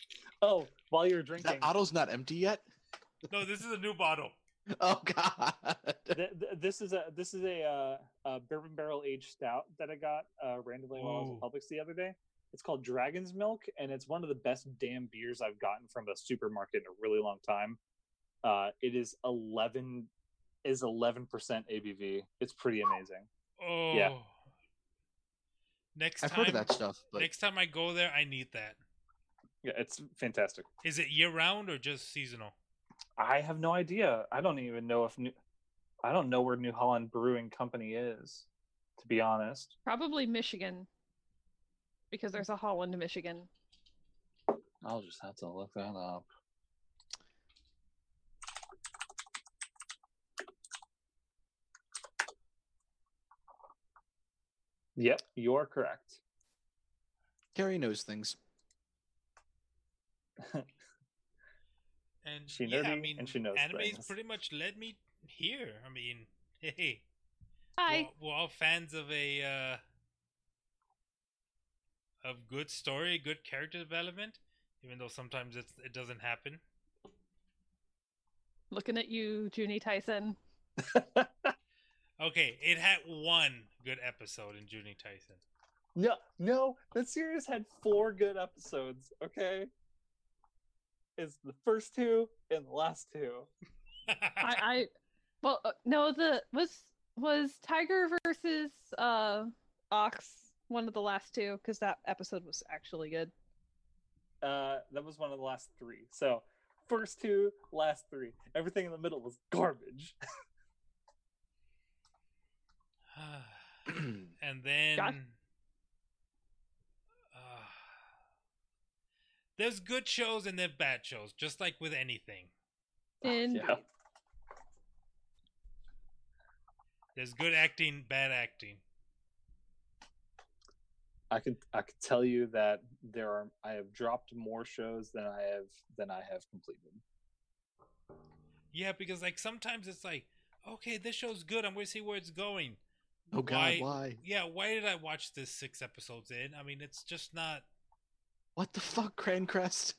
oh, while you're drinking, That bottle's not empty yet. No, this is a new bottle. Oh God. th- th- this is a this is a, uh, a bourbon barrel aged stout that I got uh, randomly while I was Ooh. in Publix the other day. It's called Dragon's Milk, and it's one of the best damn beers I've gotten from a supermarket in a really long time. Uh, it is eleven is eleven percent ABV. It's pretty amazing. Oh. Yeah. Next I've time, heard of that stuff, but next time I go there, I need that. Yeah, it's fantastic. Is it year round or just seasonal? I have no idea. I don't even know if New, I don't know where New Holland Brewing Company is, to be honest. Probably Michigan, because there's a Holland, Michigan. I'll just have to look that up. Yep, you're correct. Carrie knows things. And She yeah, I nerdy mean, and she knows anime's things. pretty much led me here. I mean, hey, Hi. we're, we're all fans of a uh, of good story, good character development, even though sometimes it's, it doesn't happen. Looking at you, Juni Taisen. Okay, it had one good episode in Juni Taisen. No, no, that series had four good episodes. Okay, it's the first two and the last two. I, I, well, uh, no, the was was Tiger versus uh Ox one of the last two because that episode was actually good. Uh, that was one of the last three. So, first two, last three. Everything in the middle was garbage. and then Josh? uh, there's good shows and there's bad shows, just like with anything. And yeah. There's good acting, bad acting. I could I could tell you that there are I have dropped more shows than I have than I have completed. Yeah, because like sometimes it's like, okay, this show's good. I'm going to see where it's going. Oh God, why? Yeah, why did I watch this six episodes in? I mean, it's just not. What the fuck, Crancrest?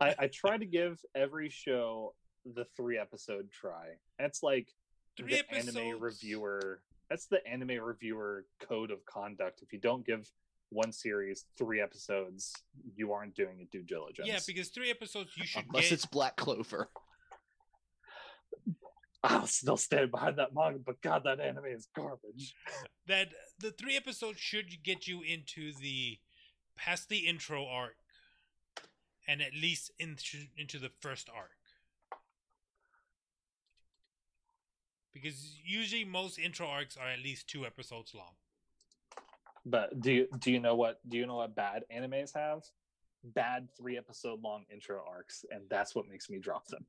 I, I try to give every show the three episode try. That's like Three the anime reviewer. That's the anime reviewer code of conduct. If you don't give one series three episodes, you aren't doing a due diligence. Yeah, because three episodes you should Unless get. it's Black Clover. I'll still stand behind that manga, but God, that anime is garbage. that the three episodes should get you into the past the intro arc and at least into into the first arc because usually most intro arcs are at least two episodes long But do you do you know what do you know what bad animes have? Bad three episode long intro arcs, and that's what makes me drop them.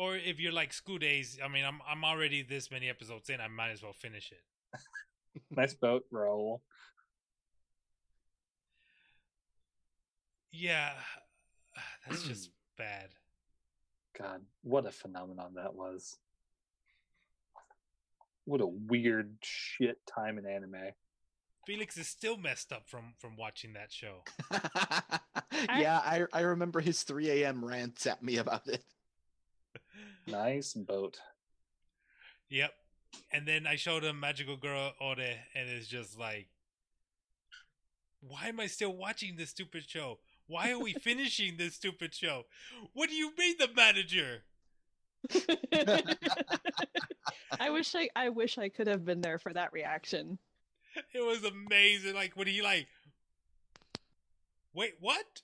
Or if you're like school days i mean i'm i'm already this many episodes in i might as well finish it Nice boat, roll. yeah that's just bad God, what a phenomenon that was. What a weird shit time in anime. felix is still messed up from from watching that show yeah, I I remember his 3 a.m. rants at me about it. Nice boat. Yep. and then I showed him Magical Girl Ore, and it's just like, why am I still watching this stupid show? Why are we finishing this stupid show? What do you mean the manager? I wish I I wish I could have been there for that reaction. It was amazing. Like when he like, wait, what?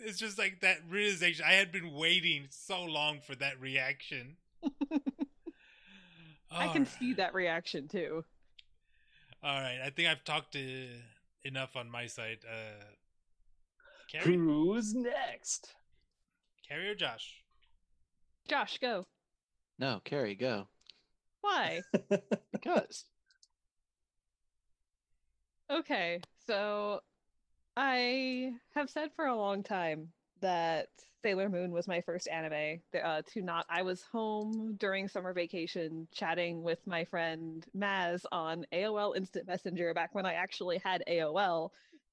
It's just like that realization. I had been waiting so long for that reaction. I can see that reaction too. All right, I think I've talked uh, enough on my side. Uh, Carrie, Who's next? Carrie or Josh? Josh, go. No, Carrie, go. Why? Because. Okay, so I have said for a long time that Sailor Moon was my first anime. Uh, to not, I was home during summer vacation chatting with my friend Maz on AOL Instant Messenger back when I actually had AOL,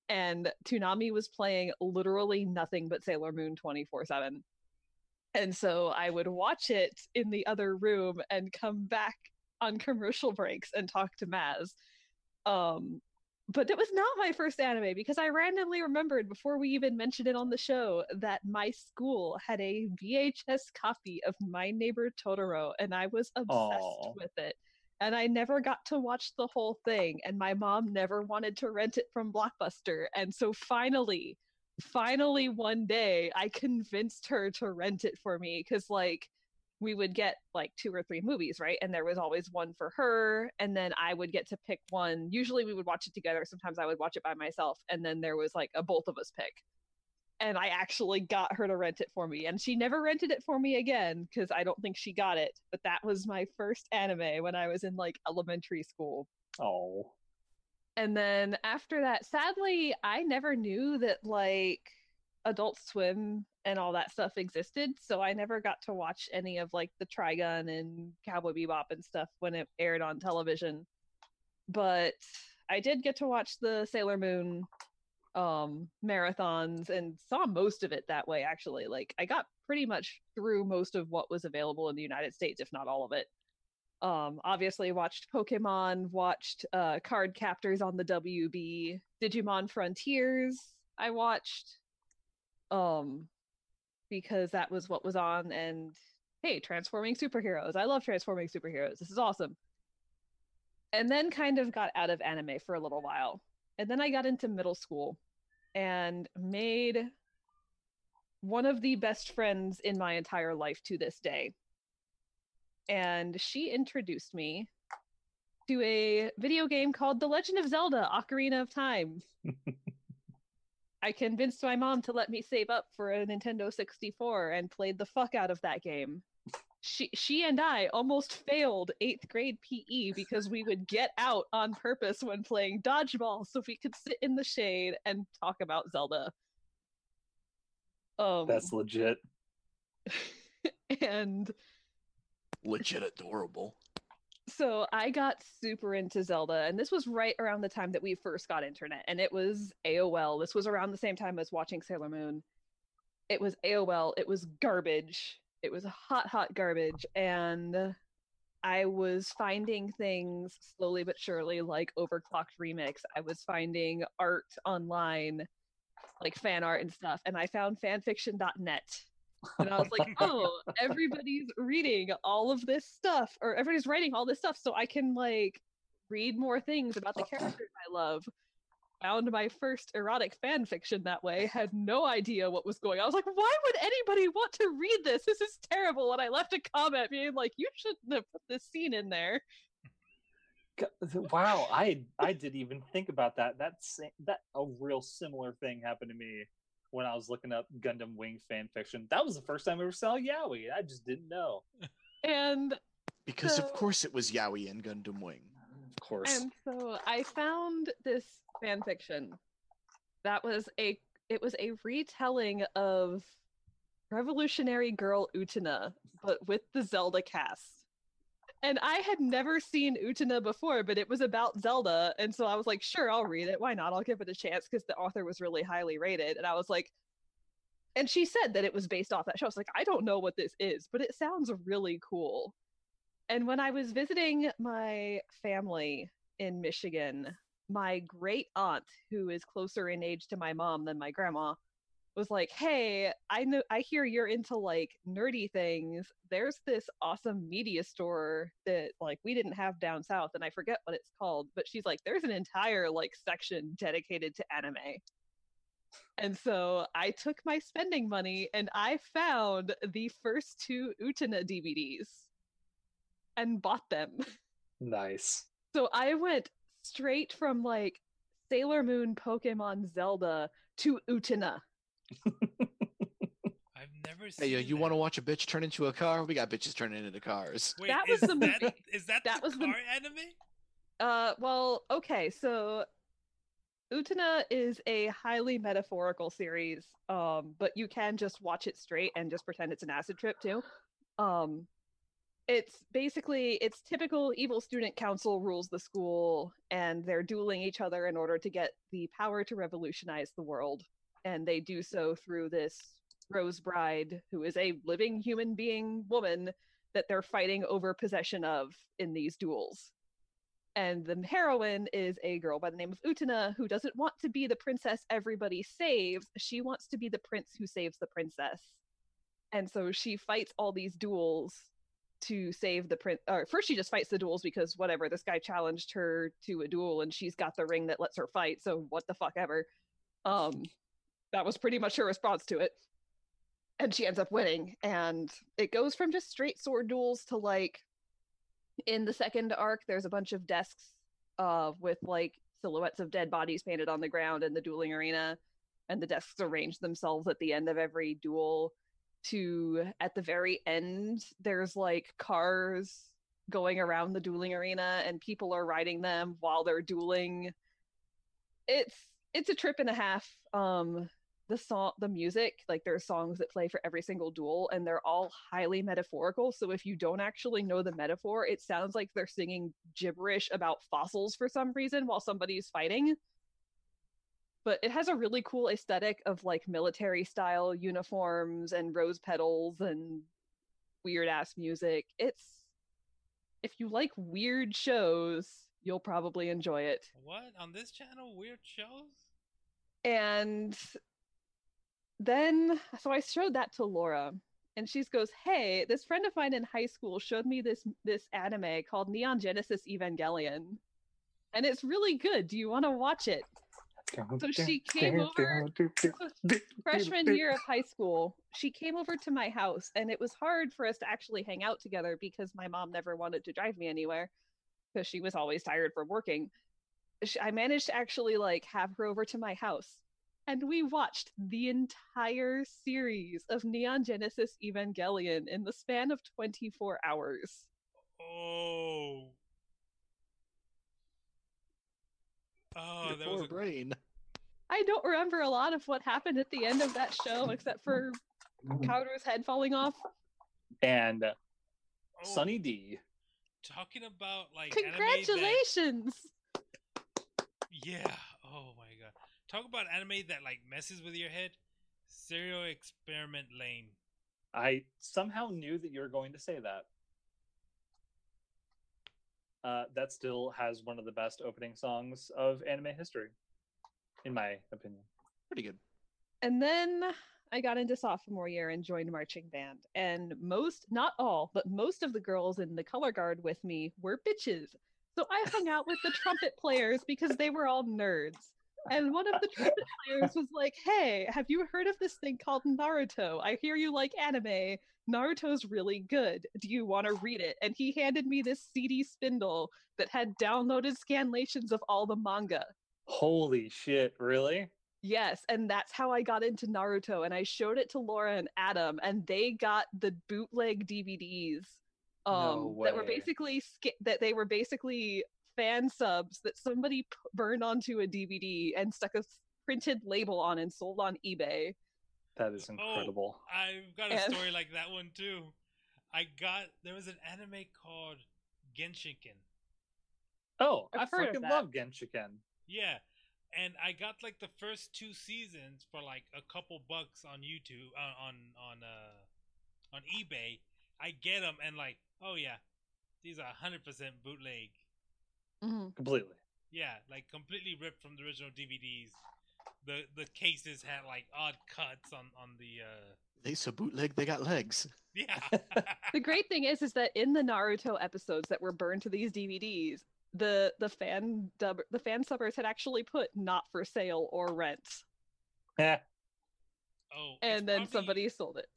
and Toonami was playing literally nothing but Sailor Moon 24 7. And so I would watch it in the other room and come back on commercial breaks and talk to Maz. Um, but it was not my first anime because I randomly remembered before we even mentioned it on the show that my school had a VHS copy of My Neighbor Totoro and I was obsessed Aw. with it. And I never got to watch the whole thing, and my mom never wanted to rent it from Blockbuster. And so finally, finally one day, I convinced her to rent it for me because, like, we would get like two or three movies, right? And there was always one for her, and then I would get to pick one. Usually we would watch it together. Sometimes I would watch it by myself, and then there was like a both of us pick. And I actually got her to rent it for me, and she never rented it for me again because I don't think she got it. But that was my first anime when I was in like elementary school. Oh, And then after that, sadly, I never knew that like Adult Swim and all that stuff existed. So I never got to watch any of like the Trigun and Cowboy Bebop and stuff when it aired on television. But I did get to watch the Sailor Moon um marathons and saw most of it that way actually like i got pretty much through most of what was available in the united states if not all of it um obviously watched pokemon watched uh card captors on the wb digimon frontiers i watched um because that was what was on and hey transforming superheroes. I love transforming superheroes. This is awesome. And then kind of got out of anime for a little while. And then i got into middle school and made one of the best friends in my entire life to this day. And she introduced me to a video game called The Legend of Zelda Ocarina of Time. I convinced my mom to let me save up for a Nintendo 64 and played the fuck out of that game. She she and I almost failed 8th grade PE because we would get out on purpose when playing dodgeball so we could sit in the shade and talk about Zelda. Um that's legit. and Legit adorable. So I got super into Zelda, and this was right around the time that we first got internet, and it was AOL. This was around the same time as watching Sailor Moon. It was AOL. It was garbage. It was hot, hot garbage, and I was finding things slowly but surely, like Overclocked Remix. I was finding art online, like fan art and stuff, and I found fanfiction.net. And I was like, oh, everybody's reading all of this stuff, or everybody's writing all this stuff, so I can like read more things about the characters I love. Found my first erotic fan fiction that way, had no idea what was going on. I was like, why would anybody want to read this? This is terrible. And I left a comment being like, you shouldn't have put this scene in there. Wow, I I didn't even think about that. That's that a real similar thing happened to me when I was looking up Gundam Wing fan fiction. That was the first time I ever saw Yaoi. I just didn't know. And Because So- of course it was Yaoi and Gundam Wing. Of course. And so I found this fan fiction that was a it was a retelling of Revolutionary Girl Utena, but with the Zelda cast. And I had never seen Utena before, but it was about Zelda, and so I was like, sure, I'll read it. Why not? I'll give it a chance because the author was really highly rated. And I was like, and she said that it was based off that show. I was like, I don't know what this is, but it sounds really cool. And when I was visiting my family in Michigan, my great aunt, who is closer in age to my mom than my grandma, was like, "Hey, I know I hear you're into like nerdy things. There's this awesome media store that like we didn't have down south and I forget what it's called, but she's like there's an entire like section dedicated to anime." And so I took my spending money and I found the first two Utena DVDs and bought them. Nice. So I went straight from like Sailor Moon, Pokemon, Zelda to Utena. I've never seen. Hey, yo, you that. want to watch a bitch turn into a car? We got bitches turning into cars. Wait, That is was the that, movie. is that, That the was the- car anime? Uh, well, okay, so Utena is a highly metaphorical series, um, but you can just watch it straight and just pretend it's an acid trip too. Um, it's basically it's typical evil student council rules the school, and they're dueling each other in order to get the power to revolutionize the world, and they do so through this Rose Bride, who is a living human being woman that they're fighting over possession of in these duels and the heroine is a girl by the name of Utena who doesn't want to be the princess everybody saves. She wants to be the prince who saves the princess. And so she fights all these duels to save the prince. Or first, she just fights the duels because whatever, this guy challenged her to a duel and she's got the ring that lets her fight. So what the fuck ever. Um, that was pretty much her response to it. And she ends up winning. And it goes from just straight sword duels to like in the second arc there's a bunch of desks uh with like silhouettes of dead bodies painted on the ground in the dueling arena and the desks arrange themselves at the end of every duel to at the very end there's like cars going around the dueling arena and people are riding them while they're dueling it's it's a trip and a half um the song the music like there's songs that play for every single duel and they're all highly metaphorical so if you don't actually know the metaphor it sounds like they're singing gibberish about fossils for some reason while somebody's fighting but it has a really cool aesthetic of like military style uniforms and rose petals and weird ass music it's if you like weird shows you'll probably enjoy it What on this channel? Weird shows? and then so i showed that to laura and she goes hey this friend of mine in high school showed me this this anime called neon genesis evangelion and it's really good. Do you want to watch it? So she came over freshman year of high school she came over to my house and it was hard for us to actually hang out together because my mom never wanted to drive me anywhere because she was always tired from working. I managed to actually like have her over to my house and we watched the entire series of neon genesis evangelion in the span of 24 hours Oh. Oh, Your that was poor a brain. i don't remember a lot of what happened at the end of that show except for Kaworu's head falling off And oh, Sunny D. Talking about like anime that- congratulations Yeah. My god. Talk about anime that like messes with your head. Serial Experiment Lain. I somehow knew that you were going to say that. Uh, that still has one of the best opening songs of anime history, in my opinion. Pretty good. And then I got into sophomore year and joined marching band. And most, not all, but most of the girls in the color guard with me were bitches. So I hung out with the trumpet players because they were all nerds. And one of the trumpet players was like, Hey, have you heard of this thing called Naruto? I hear you like anime. Naruto's really good. Do you want to read it? And he handed me this CD spindle that had downloaded scanlations of all the manga. Holy shit, really? Yes, and that's how I got into Naruto. And I showed it to Laura and Adam, and they got the bootleg DVDs um, No that were basically that they were basically fan subs that somebody p- burned onto a DVD and stuck a printed label on and sold on eBay. That is incredible. I've got a And- story like that one too. I got there was an anime called Genshiken. Oh, I've I heard of fucking that. love Genshiken. Yeah. and I got like the first two seasons for like a couple bucks on YouTube uh, on on uh on eBay. I get them and like, oh yeah, these are hundred percent bootleg. Mhm. Completely. Yeah, like completely ripped from the original DVDs. The the cases had like odd cuts on on the uh They so bootleg, they got legs. yeah. The great thing is, is that in the Naruto episodes that were burned to these DVDs, the the fan dub the fan subbers had actually put not for sale or rent, Yeah. oh, and then probably- somebody sold it.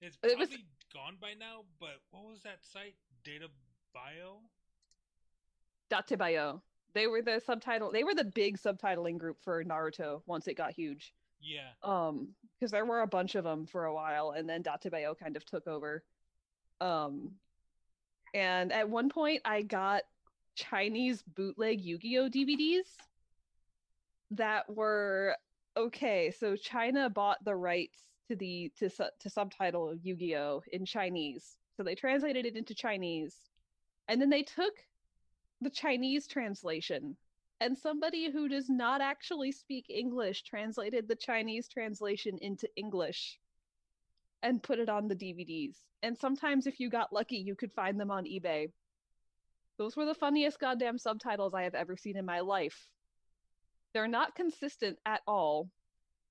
It's it was- gone by now, but what was that site? Data Bio? Dattebayo. They were the subtitle. They were the big subtitling group for Naruto once it got huge. Yeah. Um, because there were a bunch of them for a while, and then Dattebayo kind of took over. Um, and at one point, I got Chinese bootleg Yu-Gi-Oh DVDs that were okay. So China bought the rights to the to su- to subtitle Yu-Gi-Oh in Chinese, so they translated it into Chinese, and then they took the Chinese translation and somebody who does not actually speak English translated the Chinese translation into English and put it on the DVDs. And sometimes, if you got lucky, you could find them on eBay. Those were the funniest goddamn subtitles I have ever seen in my life. They're not consistent at all.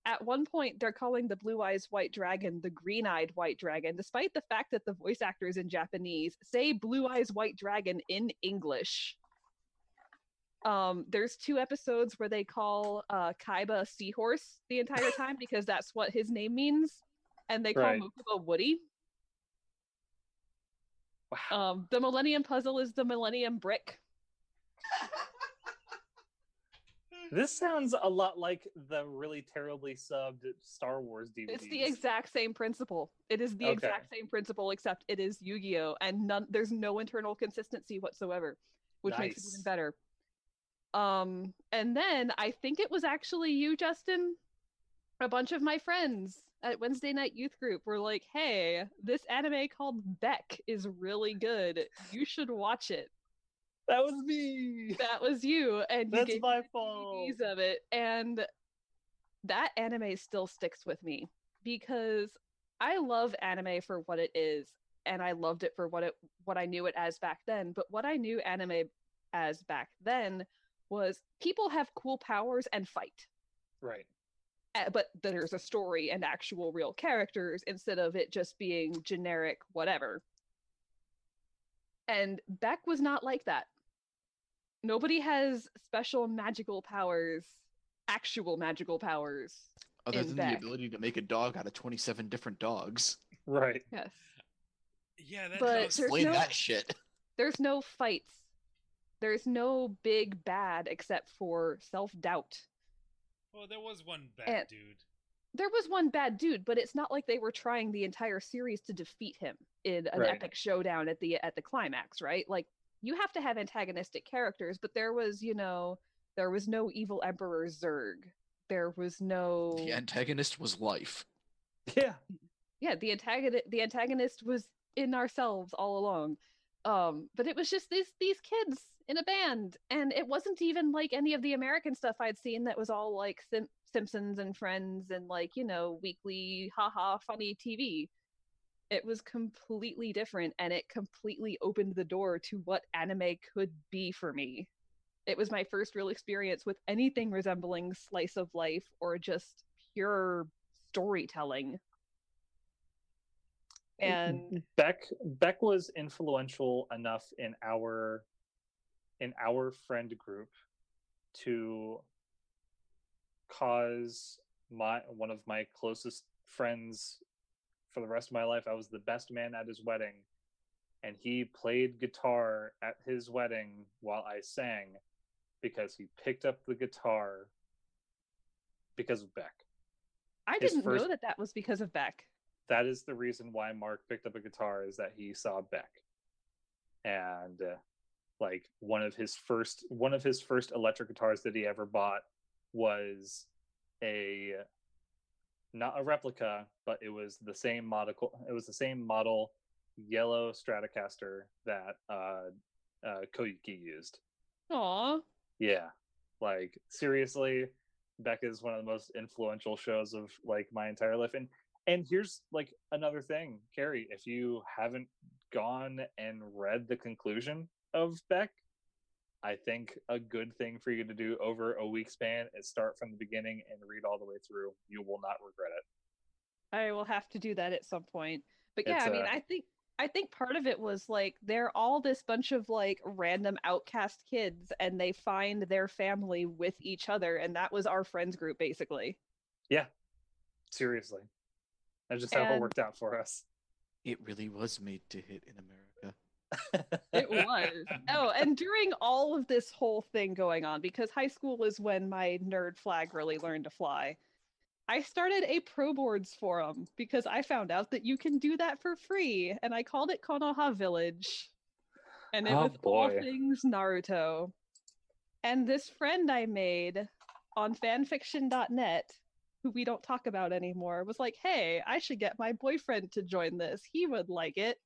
At one point, they're calling the blue eyes white dragon the green eyed white dragon, despite the fact that the voice actors in Japanese say blue eyes white dragon in English. Um, there's two episodes where they call uh, Kaiba seahorse the entire time because that's what his name means, and they call Right. Mokuba Woody. wow. Um, the Millennium Puzzle is the Millennium Brick. This sounds a lot like the really terribly subbed Star Wars DVD. It's the exact same principle. It is the Okay. exact same principle, except it is Yu-Gi-Oh, and none. There's no internal consistency whatsoever, which makes it even better. Um, and then I think it was actually you, Justin. A bunch of my friends at Wednesday Night Youth Group were like, "Hey, this anime called Beck is really good. You should watch it." That was me. That was you, and you That's my fault. DVDs of it, and that anime still sticks with me because I love anime for what it is, and I loved it for what it what I knew it as back then. But what I knew anime as back then was people have cool powers and fight, Right. uh, but there's a story and actual real characters instead of it just being generic whatever. And Beck was not like that. Nobody has special magical powers, actual magical powers. Other than Beck. the ability to make a dog out of 27 different dogs. Right. Yes. Yeah, that But there's Explain no- that shit. There's no fights. There's no big bad except for self doubt. Well, there was one bad And- dude. There was one bad dude, but it's not like they were trying the entire series to defeat him in an Right. epic showdown at the at the climax, right? Like you have to have antagonistic characters, but there was, you know, there was no evil emperor Zerg. There was no The antagonist was life. Yeah. yeah the antagonist the antagonist was in ourselves all along um but it was just these these kids in a band and it wasn't even like any of the american stuff i'd seen that was all like Sim- simpsons and friends and like you know weekly haha funny tv it was completely different and it completely opened the door to what anime could be for me. It was my first real experience with anything resembling slice of life or just pure storytelling. And Beck Beck was influential enough in our in our friend group to cause my one of my closest friends for the rest of my life I was the best man at his wedding and he played guitar at his wedding while I sang because he picked up the guitar because of Beck. I His didn't know that that was because of Beck. that is the reason why Mark picked up a guitar is that he saw Beck, and uh, like one of his first one of his first electric guitars that he ever bought was a not a replica, but it was the same model. It was the same model yellow Stratocaster that uh, uh, Koyuki used. Aw, Yeah, Like seriously, Beck is one of the most influential shows of like my entire life. And and here's like another thing, Carrie, if you haven't gone and read the conclusion of Beck, I think a good thing for you to do over a week span is start from the beginning and read all the way through. You will not regret it. I will have to do that at some point. But yeah, It's, I mean, uh, I think I think part of it was like they're all this bunch of like random outcast kids and they find their family with each other and that was our friends group basically. Yeah. Seriously. That's just how it worked out for us. It really was made to hit in America. It was. oh, and during all of this whole thing going on, because high school is when my nerd flag really learned to fly, I started a pro boards forum because I found out that you can do that for free, and I called it Konoha Village. And it Oh, was all things Naruto. And this friend I made on fanfiction.net, who we don't talk about anymore, was like, hey, I should get my boyfriend to join this. He would like it.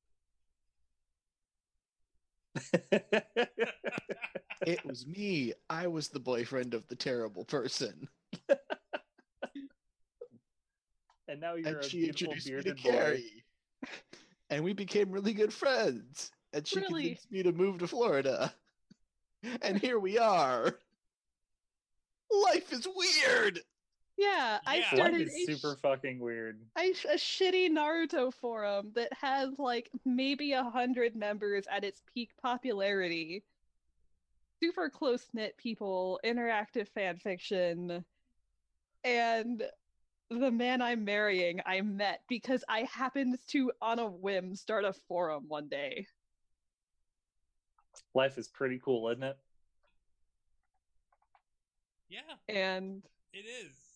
It was me. I was the boyfriend of the terrible person. and now you're and a she beautiful introduced me to bearded boy. Carrie. And we became really good friends. And she Really? convinced me to move to Florida. And here we are. Life is weird. Yeah, I Yeah. Life started is a, super fucking weird. I, a shitty Naruto forum that has like maybe a hundred members at its peak popularity. Super close knit people, interactive fan fiction, and the man I'm marrying I met because I happened to, on a whim, start a forum one day. Life is pretty cool, isn't it? Yeah, And it is.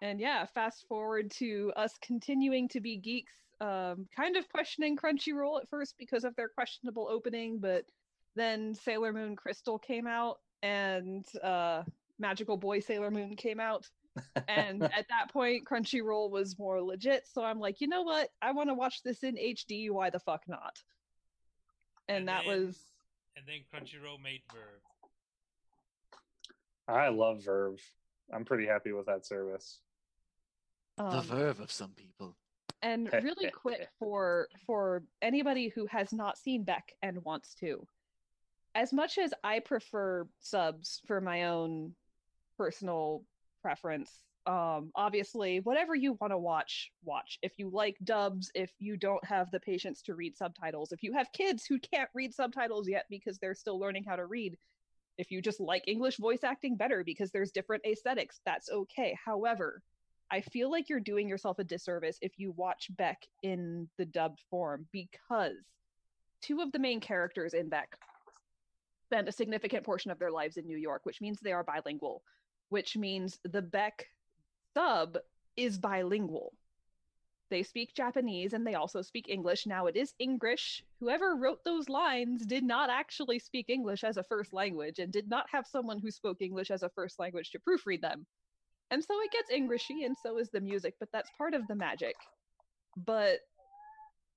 And yeah, fast forward to us continuing to be geeks, um, kind of questioning Crunchyroll at first because of their questionable opening, but then Sailor Moon Crystal came out and uh, Magical Boy Sailor Moon came out. and at that point, Crunchyroll was more legit. So I'm like, you know what? I want to watch this in HD. Why the fuck not? And, And that then- was And then Crunchyroll made VRV. I love VRV. I'm pretty happy with that service. The um, verve of some people. and really quick for for anybody who has not seen Beck and wants to. As much as I prefer subs for my own personal preference, um obviously whatever you want to watch, watch. If you like dubs, if you don't have the patience to read subtitles, if you have kids who can't read subtitles yet because they're still learning how to read, if you just like English voice acting better because there's different aesthetics, that's okay. However, I feel like you're doing yourself a disservice if you watch Beck in the dubbed form because two of the main characters in Beck spend a significant portion of their lives in New York, which means they are bilingual, which means the Beck sub is bilingual. They speak Japanese and they also speak English. Now it is English. Whoever wrote those lines did not actually speak English as a first language and did not have someone who spoke English as a first language to proofread them. And so it gets Englishy and so is the music, but that's part of the magic. But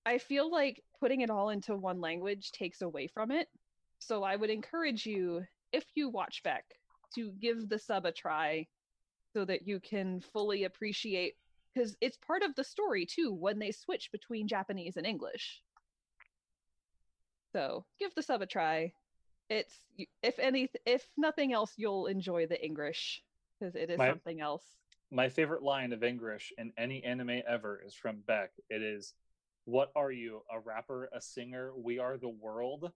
I feel like putting it all into one language takes away from it. So I would encourage you, if you watch Beck, to give the sub a try so that you can fully appreciate because it's part of the story too when they switch between Japanese and English. So give the sub a try. It's if any if nothing else, you'll enjoy the English because it is My- something else. My favorite line of English in any anime ever is from Beck. It is, "What are you? A rapper? A singer? We are the world."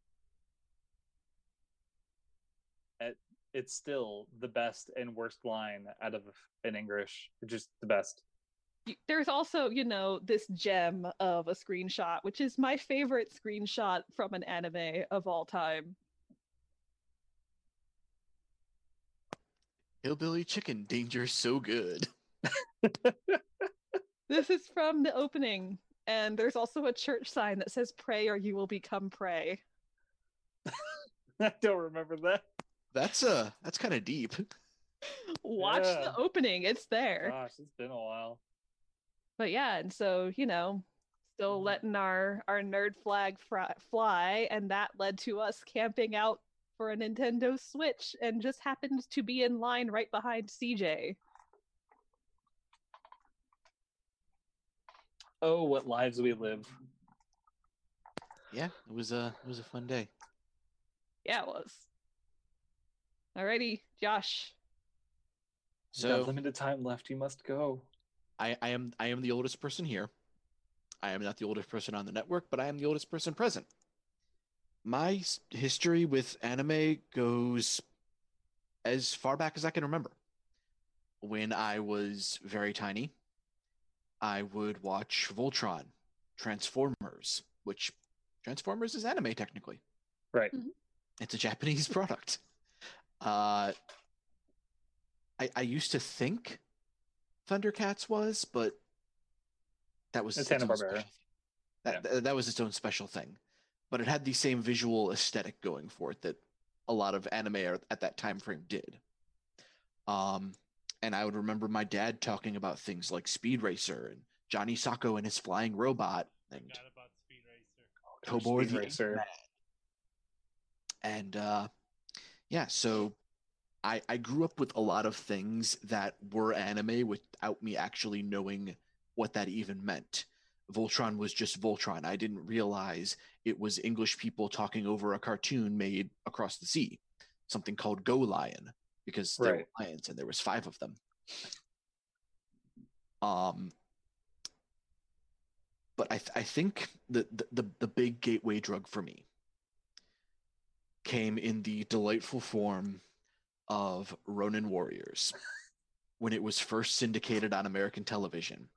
It, it's still the best and worst line out of an English. Just the best. There's also, you know, this gem of a screenshot, which is my favorite screenshot from an anime of all time. Hillbilly chicken danger so good. This is from the opening, and there's also a church sign that says "Pray or you will become prey." I don't remember that. That's uh that's kind of deep. Watch Yeah. the opening; it's there. Gosh, it's been a while. But yeah, and so you know, still Mm-hmm. letting our our nerd flag fri- fly, and that led to us camping out for a Nintendo Switch and just happened to be in line right behind CJ. Oh, what lives we live. Yeah, it was a it was a fun day. Yeah, it was. Alrighty, Josh. You got So limited time left. You must go. I, I am I am the oldest person here. I am not the oldest person on the network, but I am the oldest person present. My history with anime goes as far back as I can remember. When I was very tiny, I would watch Voltron, Transformers, which Transformers is anime technically. Right. It's a Japanese product. Uh, I I used to think Thundercats was, but that was It's its own Hanna-Barbera. special thing. That, that that was its own special thing, but it had the same visual aesthetic going for it that a lot of anime are- at that time frame did. Um, and I would remember my dad talking about things like Speed Racer and Johnny Sokko and his flying robot and Speed Racer. Tobor the Racer. And uh yeah, so I I grew up with a lot of things that were anime without me actually knowing what that even meant. Voltron was just Voltron. I didn't realize it was English people talking over a cartoon made across the sea, something called Go Lion, because there were lions and there was five of them. Um, but I th- I think the, the the the big gateway drug for me came in the delightful form of Ronin Warriors when it was first syndicated on American television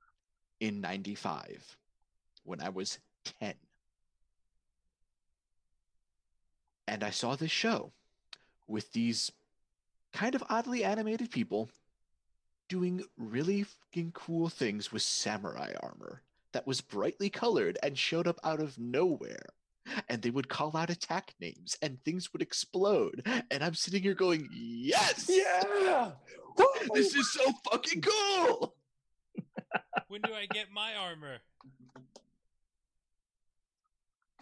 in 95 when I was 10. And I saw this show with these kind of oddly animated people doing really fucking cool things with samurai armor that was brightly colored and showed up out of nowhere. And they would call out attack names and things would explode. And I'm sitting here going, Yes! Yeah. This is so fucking cool! When do I get my armor?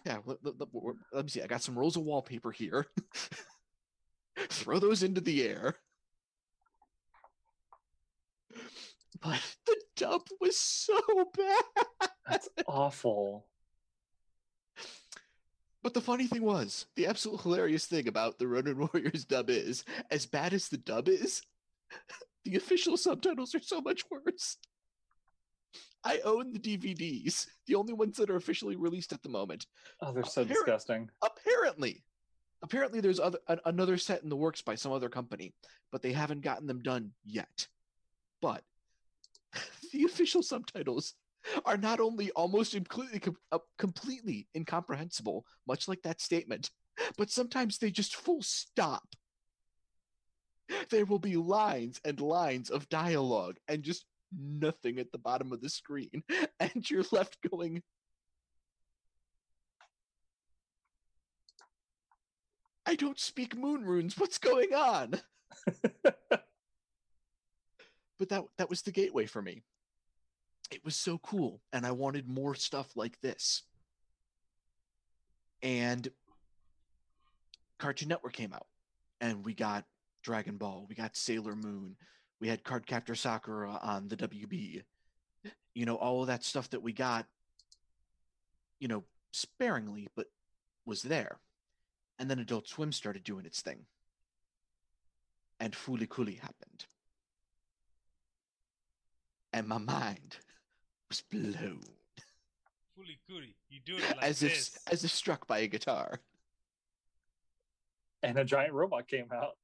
Yeah, let, let- let- let me see. I got some rolls of wallpaper here. Throw those into the air. But the dub was so bad. That's awful. But the funny thing was, the absolute hilarious thing about the Ronin Warriors dub is, as bad as the dub is, the official subtitles are so much worse. I own the DVDs, the only ones that are officially released at the moment. Oh, they're so disgusting. Apparently, apparently there's other an, another set in the works by some other company, but they haven't gotten them done yet. But the official subtitles are not only almost completely com- uh, completely incomprehensible, much like that statement, but sometimes they just full stop. There will be lines and lines of dialogue and just nothing at the bottom of the screen, and you're left going, I don't speak moon runes. What's going on? but that that was the gateway for me. It was so cool, and I wanted more stuff like this. And Cartoon Network came out, and we got Dragon Ball, we got Sailor Moon, we had Cardcaptor Sakura uh, on the WB. You know, all of that stuff that we got, you know, sparingly, but was there. And then Adult Swim started doing its thing. And Fooly Cooly happened. And my mind was blown Fully goody. You do it like as this. if as if struck by a guitar. and a giant robot came out.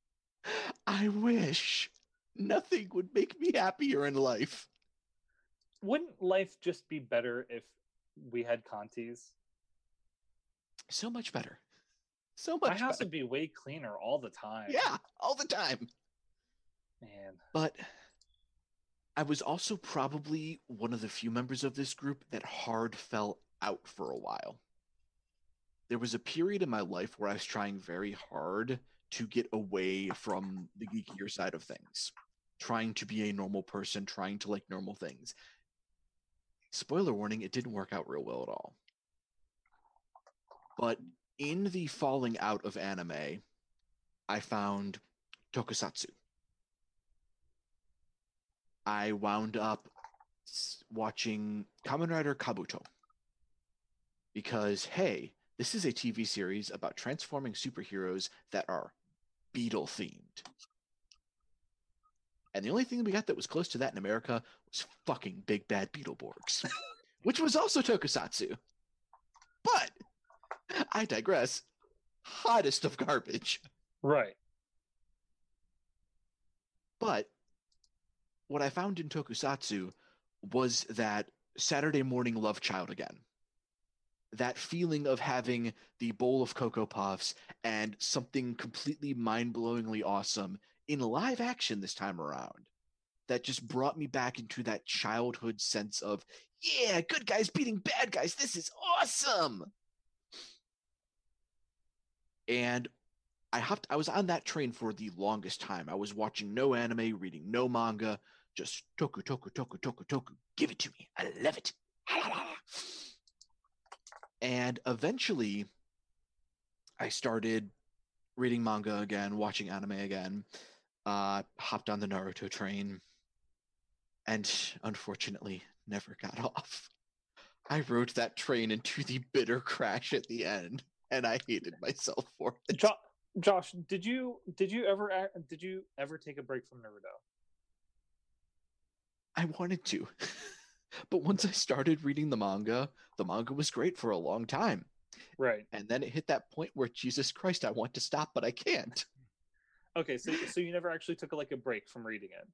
I wish nothing would make me happier in life. Wouldn't life just be better if we had Cantis? So much better. So much. My house better. would be way cleaner all the time. Yeah, all the time. Man. But I was also probably one of the few members of this group that hard fell out for a while. There was a period in my life where I was trying very hard to get away from the geekier side of things, trying to be a normal person, trying to like normal things. Spoiler warning, it didn't work out real well at all. But in the falling out of anime, I found tokusatsu. I wound up watching Kamen Rider Kabuto because, hey, this is a TV series about transforming superheroes that are beetle themed. And the only thing we got that was close to that in America was fucking Big Bad Beetleborgs, which was also tokusatsu. But I digress. Hottest of garbage. Right. But what I found in tokusatsu was that Saturday morning love child again. That feeling of having the bowl of Cocoa Puffs and something completely mind blowingly awesome in live action this time around. That just brought me back into that childhood sense of, yeah, good guys beating bad guys. This is awesome. And I hopped I was on that train for the longest time. I was watching no anime, reading no manga, just toku toku toku toku toku. Give it to me. I love it. And eventually I started reading manga again, watching anime again. Uh hopped on the Naruto train and unfortunately never got off. I rode that train into the bitter crash at the end and I hated myself for it. Jo- Josh, did you did you ever did you ever take a break from Naruto? I wanted to. but once I started reading the manga, the manga was great for a long time. Right. And then it hit that point where Jesus Christ, I want to stop, but I can't. Okay, so so you never actually took like a break from reading it.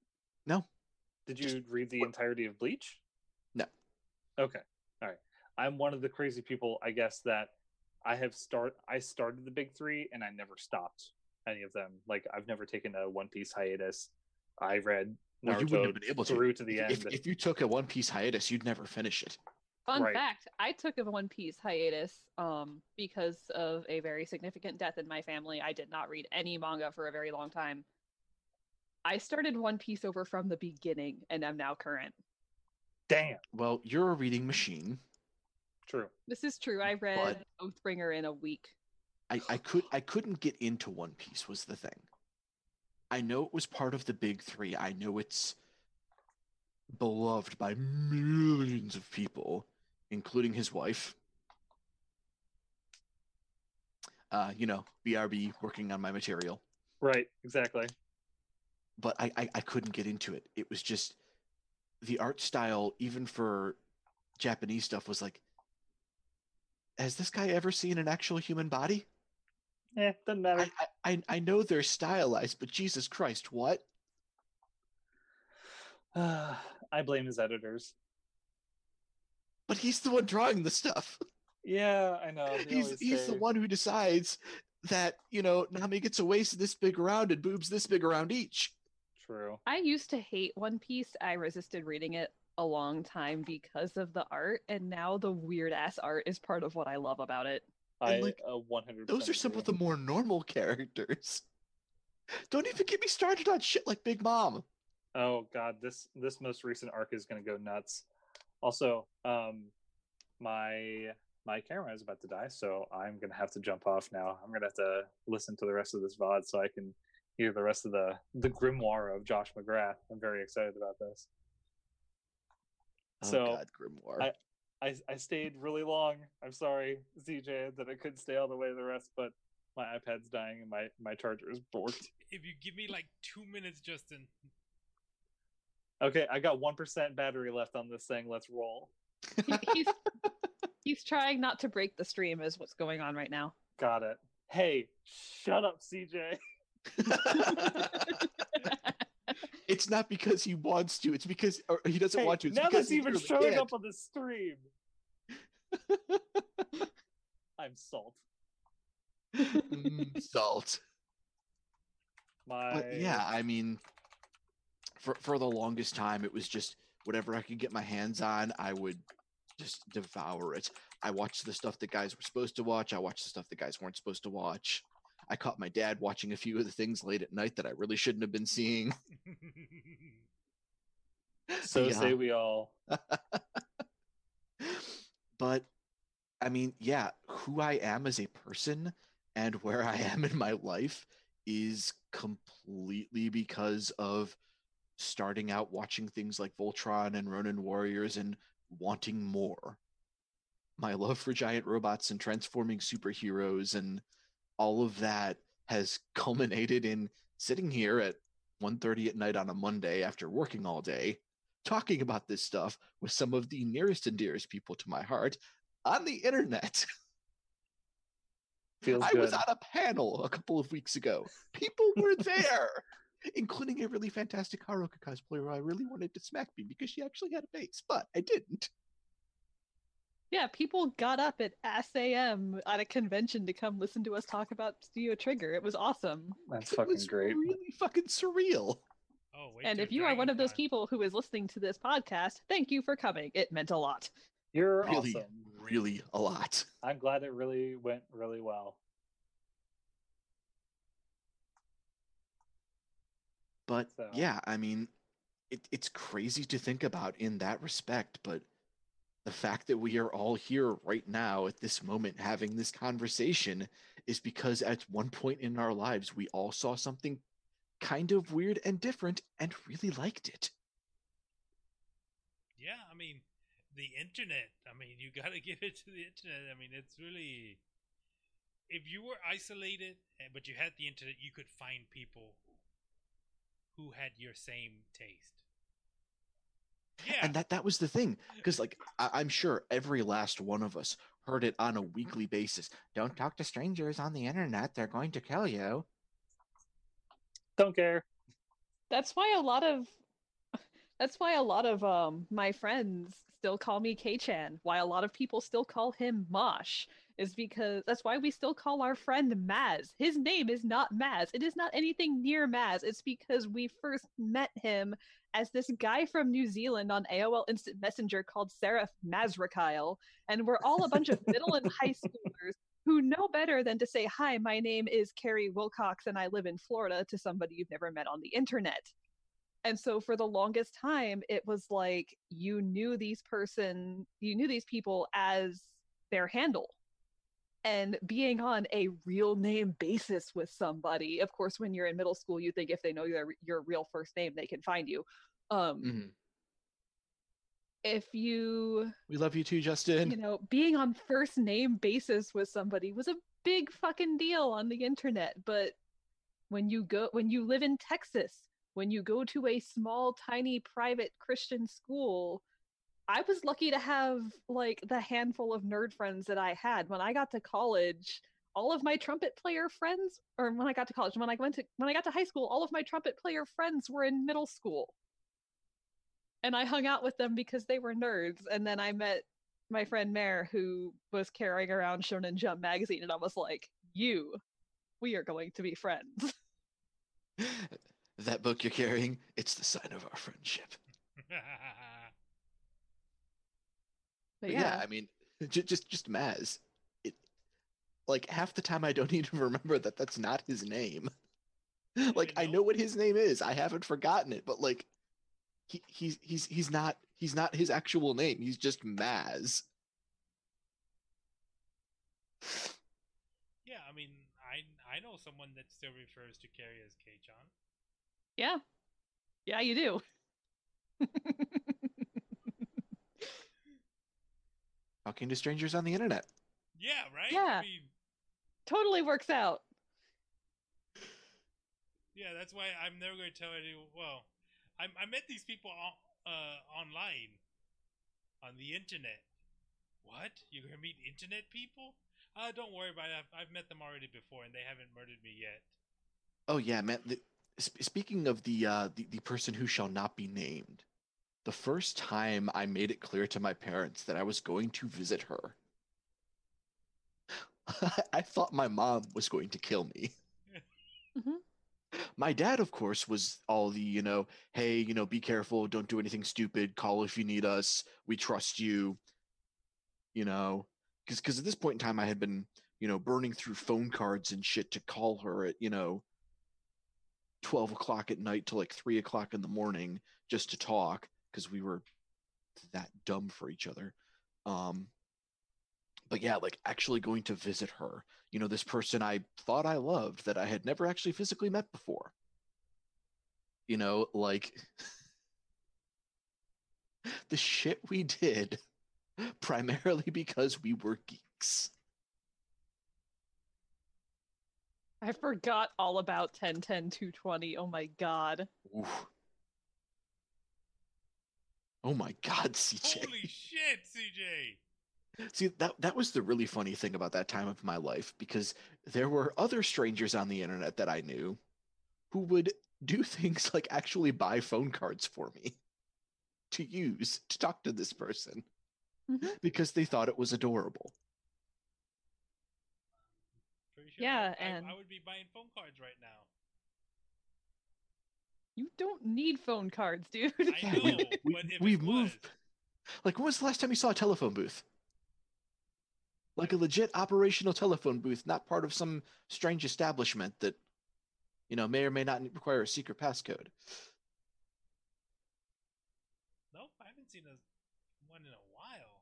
No. Did you Just- read the entirety of Bleach? No. Okay. All right. I'm one of the crazy people, I guess, that I have start I started the big three and I never stopped any of them. Like I've never taken a One Piece hiatus. I read Well, you wouldn't have been able to. through to the If- end. If, if you took a One Piece hiatus, you'd never finish it. Fun Right. fact: I took a One Piece hiatus um, because of a very significant death in my family. I did not read any manga for a very long time. I started One Piece over from the beginning, and I'm now current. Damn. Well, you're a reading machine. True. This is true. I read Oathbringer in a week. I, I could I couldn't get into One Piece was the thing. I know it was part of the big three. I know it's beloved by millions of people, including his wife. Uh, you know, BRB working on my material. Right. Exactly. But I, I, I couldn't get into it. It was just the art style, even for Japanese stuff, was like has this guy ever seen an actual human body? Yeah, doesn't matter. I, I, I- I know they're stylized, but Jesus Christ, what? I blame his editors. But he's the one drawing the stuff. Yeah, I know. they He's always he's the one who decides that you know Nami gets a waist this big around and boobs this big around each. True. I used to hate One Piece. I resisted reading it a long time because of the art, and now the weird ass art is part of what I love about it. I like, uh, 100. Those are some of the more normal characters. Don't even get me started on shit like Big Mom. Oh god, this this most recent arc is going to go nuts. Also, um, my my camera is about to die, so I'm going to have to jump off now. I'm going to have to listen to the rest of this VOD so I can hear the rest of the the grimoire of Josh McGrath. I'm very excited about this. Oh So, God, Grimoire. I, I I stayed really long. I'm sorry, CJ, that I couldn't stay all the way to the rest, but my iPad's dying and my my charger is borked. If you give me like two minutes, Justin. Okay, I got one percent battery left on this thing. Let's roll. He's he's trying not to break the stream, is what's going on right now. Got it. Hey, shut up, CJ. it's not because he wants to. It's because or he doesn't Hey, want to. It's now because that's even showing can't. up on the stream. I'm salt. Mm, salt. My But yeah, I mean, for for the longest time, it was just whatever I could get my hands on, I would just devour it. I watched the stuff that guys were supposed to watch. I watched the stuff that guys weren't supposed to watch. I caught my dad watching a few of the things late at night that I really shouldn't have been seeing. so Yeah. say we all. but I mean, yeah, who I am as a person and where I am in my life is completely because of starting out watching things like Voltron and Ronin Warriors and wanting more. My love for giant robots and transforming superheroes and all of that has culminated in sitting here at 1:30 at night on a Monday after working all day talking about this stuff with some of the nearest and dearest people to my heart on the internet. Feels I good. was on a panel a couple of weeks ago. People were there, including a really fantastic Haruko cosplayer who I really wanted to smack me because she actually had a face, but I didn't. Yeah, people got up at SAM at a convention to come listen to us talk about Studio Trigger. It was awesome. That's It fucking was great. really fucking surreal. Oh, wait And if you are one of those Dragon people who is listening to this podcast, thank you for coming. It meant a lot. You're Really, awesome. really a lot. I'm glad it really went really well. But So- yeah, I mean, it, it's crazy to think about in that respect. But the fact that we are all here right now at this moment having this conversation is because at one point in our lives, we all saw something kind of weird and different and really liked it. Yeah, I mean, the internet. I mean, you got to give it to the internet. I mean, it's really. If you were isolated, eh, but you had the internet, you could find people who had your same taste. Yeah, And that that was the thing, because like I, I'm sure every last one of us heard it on a weekly basis. Don't talk to strangers on the internet; they're going to kill you. Don't care. That's why a lot of that's why a lot of um my friends still call me K-chan. Why a lot of people still call him Mosh is because that's why we still call our friend Maz. His name is not Maz. It is not anything near Maz. It's because we first met him as this guy from New Zealand on AOL Instant Messenger called Seraph Mazrakyle, and we're all a bunch of middle and high schoolers who know better than to say, Hi, my name is Carrie Wilcox and I live in Florida to somebody you've never met on the internet. And so for the longest time, it was like you knew these person, you knew these people as their handle. And being on a real name basis with somebody, of course, when you're in middle school, you think if they know your your real first name, they can find you. Um, Mhm. If you We love you too, Justin. you know, being on first name basis with somebody was a big fucking deal on the internet. But when you go, when you live in Texas, when you go to a small, tiny private Christian school, I was lucky to have like the handful of nerd friends that I had. When I got to college, all of my trumpet player friends, or when I got to college, when I went to when I got to high school, all of my trumpet player friends were in middle school. And I hung out with them because they were nerds. And then I met my friend Mare, who was carrying around Shonen Jump magazine, and I was like, "You, we are going to be friends." that book you're carrying, it's the sign of our friendship. But But yeah, yeah, I mean, just just just Maz. It like half the time I don't even remember that that's not his name. like I know? know what his name is. I haven't forgotten it, but like he he's he's he's not he's not his actual name. He's just Maz. yeah. I mean, I I know someone that still refers to Carrie as K-chan. yeah, yeah, you do. Talking to strangers on the internet. Yeah, right. Yeah. I mean, totally works out. yeah. That's why I'm never going to tell anyone. Well, I I met these people on, uh online, on the internet. What? You're gonna meet internet people? Uh, don't worry about it. I've, I've met them already before, and they haven't murdered me yet. Oh yeah, man. The, sp- speaking of the, uh, the the person who shall not be named, the first time I made it clear to my parents that I was going to visit her, I thought my mom was going to kill me. Mhm. My dad, of course, was all the you know, hey, you know, be careful, don't do anything stupid, call if you need us, we trust you. You know, because because at this point in time, I had been you know burning through phone cards and shit to call her at you know 12 o'clock at night to like 3 o'clock in the morning just to talk because we were that dumb for each other um but yeah, like actually going to visit her. You know, this person I thought I loved that I had never actually physically met before. You know, like the shit we did primarily because we were geeks. I forgot all about 1010 220. Oh my god. Oof. Oh my god, CJ. Holy shit, CJ! See, that that was the really funny thing about that time of my life because there were other strangers on the internet that I knew who would do things like actually buy phone cards for me to use to talk to this person Mhm. because they thought it was adorable. Sure Yeah, I, I- and- I would be buying phone cards right now. You don't need phone cards, dude. I know, we- we- but if we've it moved- was, Like, when was the last time you saw a telephone booth? Like a legit operational telephone booth, not part of some strange establishment that, you know, may or may not require a secret passcode. nope, I haven't seen a one in a while.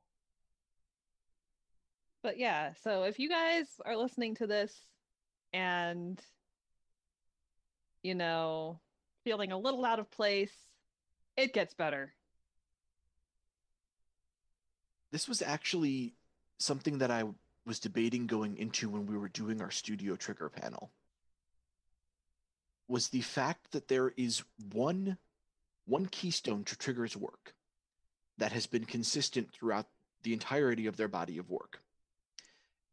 But yeah, so if you guys are listening to this and you know, feeling a little out of place, it gets better. This was actually something that I was debating going into when we were doing our studio trigger panel. Was the fact that there is one one keystone to Trigger's work that has been consistent throughout the entirety of their body of work.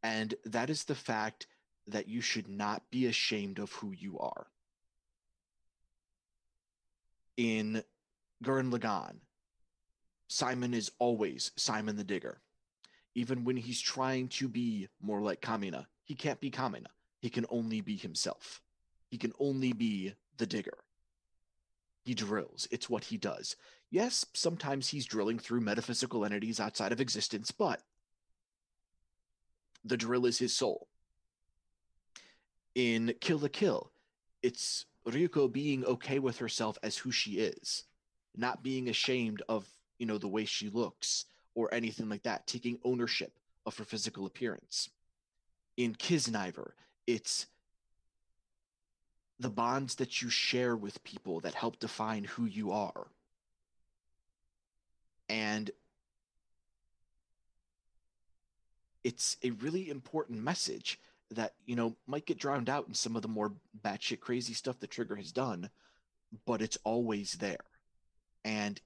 And that is the fact that you should not be ashamed of who you are. In Gurren Lagann, Simon is always Simon the Digger. Even when he's trying to be more like Kamina, he can't be Kamina. He can only be himself. He can only be the digger. He drills. It's what he does. Yes, sometimes he's drilling through metaphysical entities outside of existence, but the drill is his soul. In Kill la Kill, it's Ryuko being okay with herself as who she is, not being ashamed of, you know, the way she looks or anything like that, taking ownership of her physical appearance. In Kiznaiver, it's the bonds that you share with people that help define who you are. And it's a really important message that, you know, might get drowned out in some of the more batshit crazy stuff that Trigger has done, but it's always there. And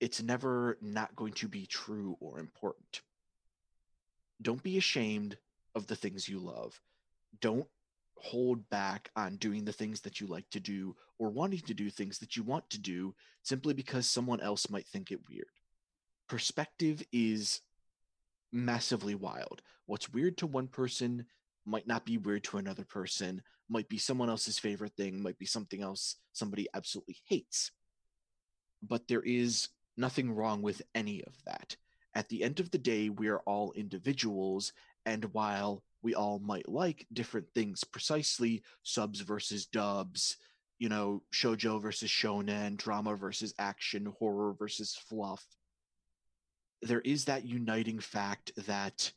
it's never not going to be true or important. Don't be ashamed of the things you love. Don't hold back on doing the things that you like to do or wanting to do things that you want to do simply because someone else might think it weird. Perspective is massively wild. What's weird to one person might not be weird to another person, might be someone else's favorite thing, might be something else somebody absolutely hates. But there is nothing wrong with any of that. At the end of the day, we are all individuals, and while we all might like different things precisely subs versus dubs, you know, shojo versus shonen, drama versus action, horror versus fluff. There is that uniting fact that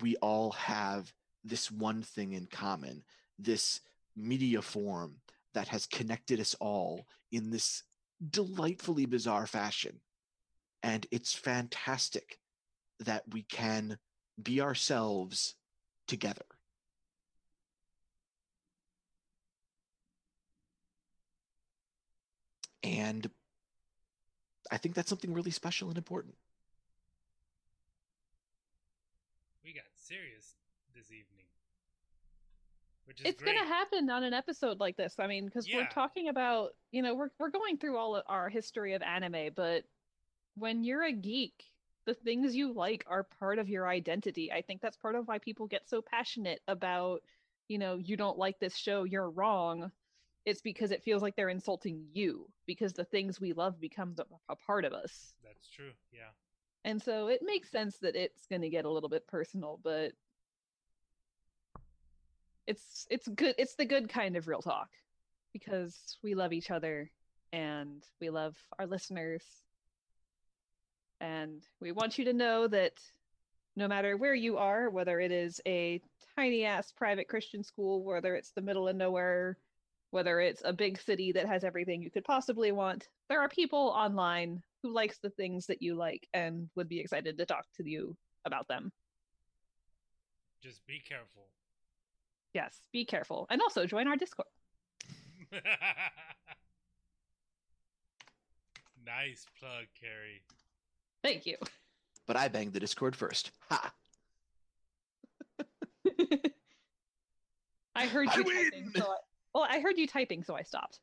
we all have this one thing in common, this media form that has connected us all in this delightfully bizarre fashion. And it's fantastic that we can be ourselves together. And I think that's something really special and important. We got serious. Which is it's great. gonna happen on an episode like this. I mean, because we're talking about, you know, we're we're going through all of our history of anime, but when you're a geek, the things you like are part of your identity. I think that's part of why people get so passionate about, you know, you don't like this show, you're wrong. It's because it feels like they're insulting you because the things we love becomes a, a part of us. That's true. Yeah. And so it makes sense that it's going to get a little bit personal, but it's it's good it's the good kind of real talk because we love each other and we love our listeners and we want you to know that no matter where you are, whether it is a tiny ass private Christian school, whether it's the middle of nowhere, whether it's a big city that has everything you could possibly want, there are people online who likes the things that you like and would be excited to talk to you about them. Just be careful. Yes, be careful. And also join our Discord. nice plug, Carrie. Thank you. But I banged the Discord first. Ha! I heard I you typing, win! so I, well, I heard you typing, so I stopped.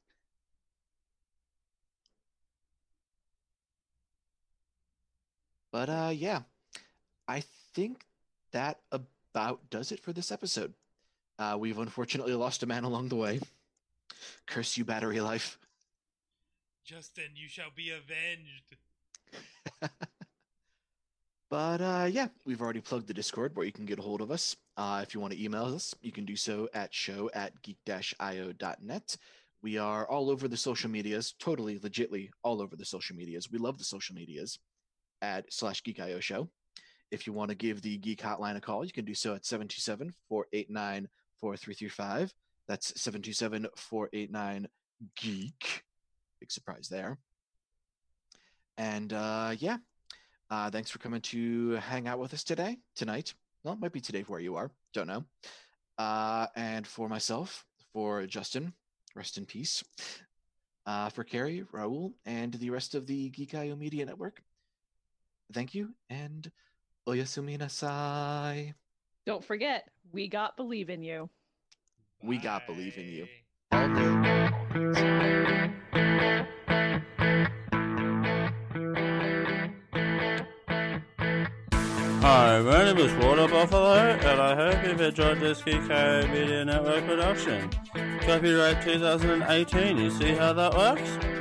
But uh, yeah, I think that about does it for this episode. Uh, we've unfortunately lost a man along the way. Curse you, battery life. Justin, you shall be avenged. But uh, yeah, we've already plugged the Discord where you can get a hold of us. Uh, if you want to email us, you can do so at show at geek-io.net. We are all over the social medias, totally legitly all over the social medias. We love the social medias at slash geek.io show. If you want to give the Geek Hotline a call, you can do so at 727 489 4335. That's 727 489 Geek. Big surprise there. And uh, yeah, uh, thanks for coming to hang out with us today, tonight. Well, it might be today where you are. Don't know. Uh, and for myself, for Justin, rest in peace. Uh, for Carrie, Raul, and the rest of the Geek.io Media Network, thank you and oyasumi nasai. Don't forget, we got believe in you. We got believe in you. Hi, my name is Water Buffalo, and I hope you've enjoyed this GK Media Network production. Copyright 2018, you see how that works?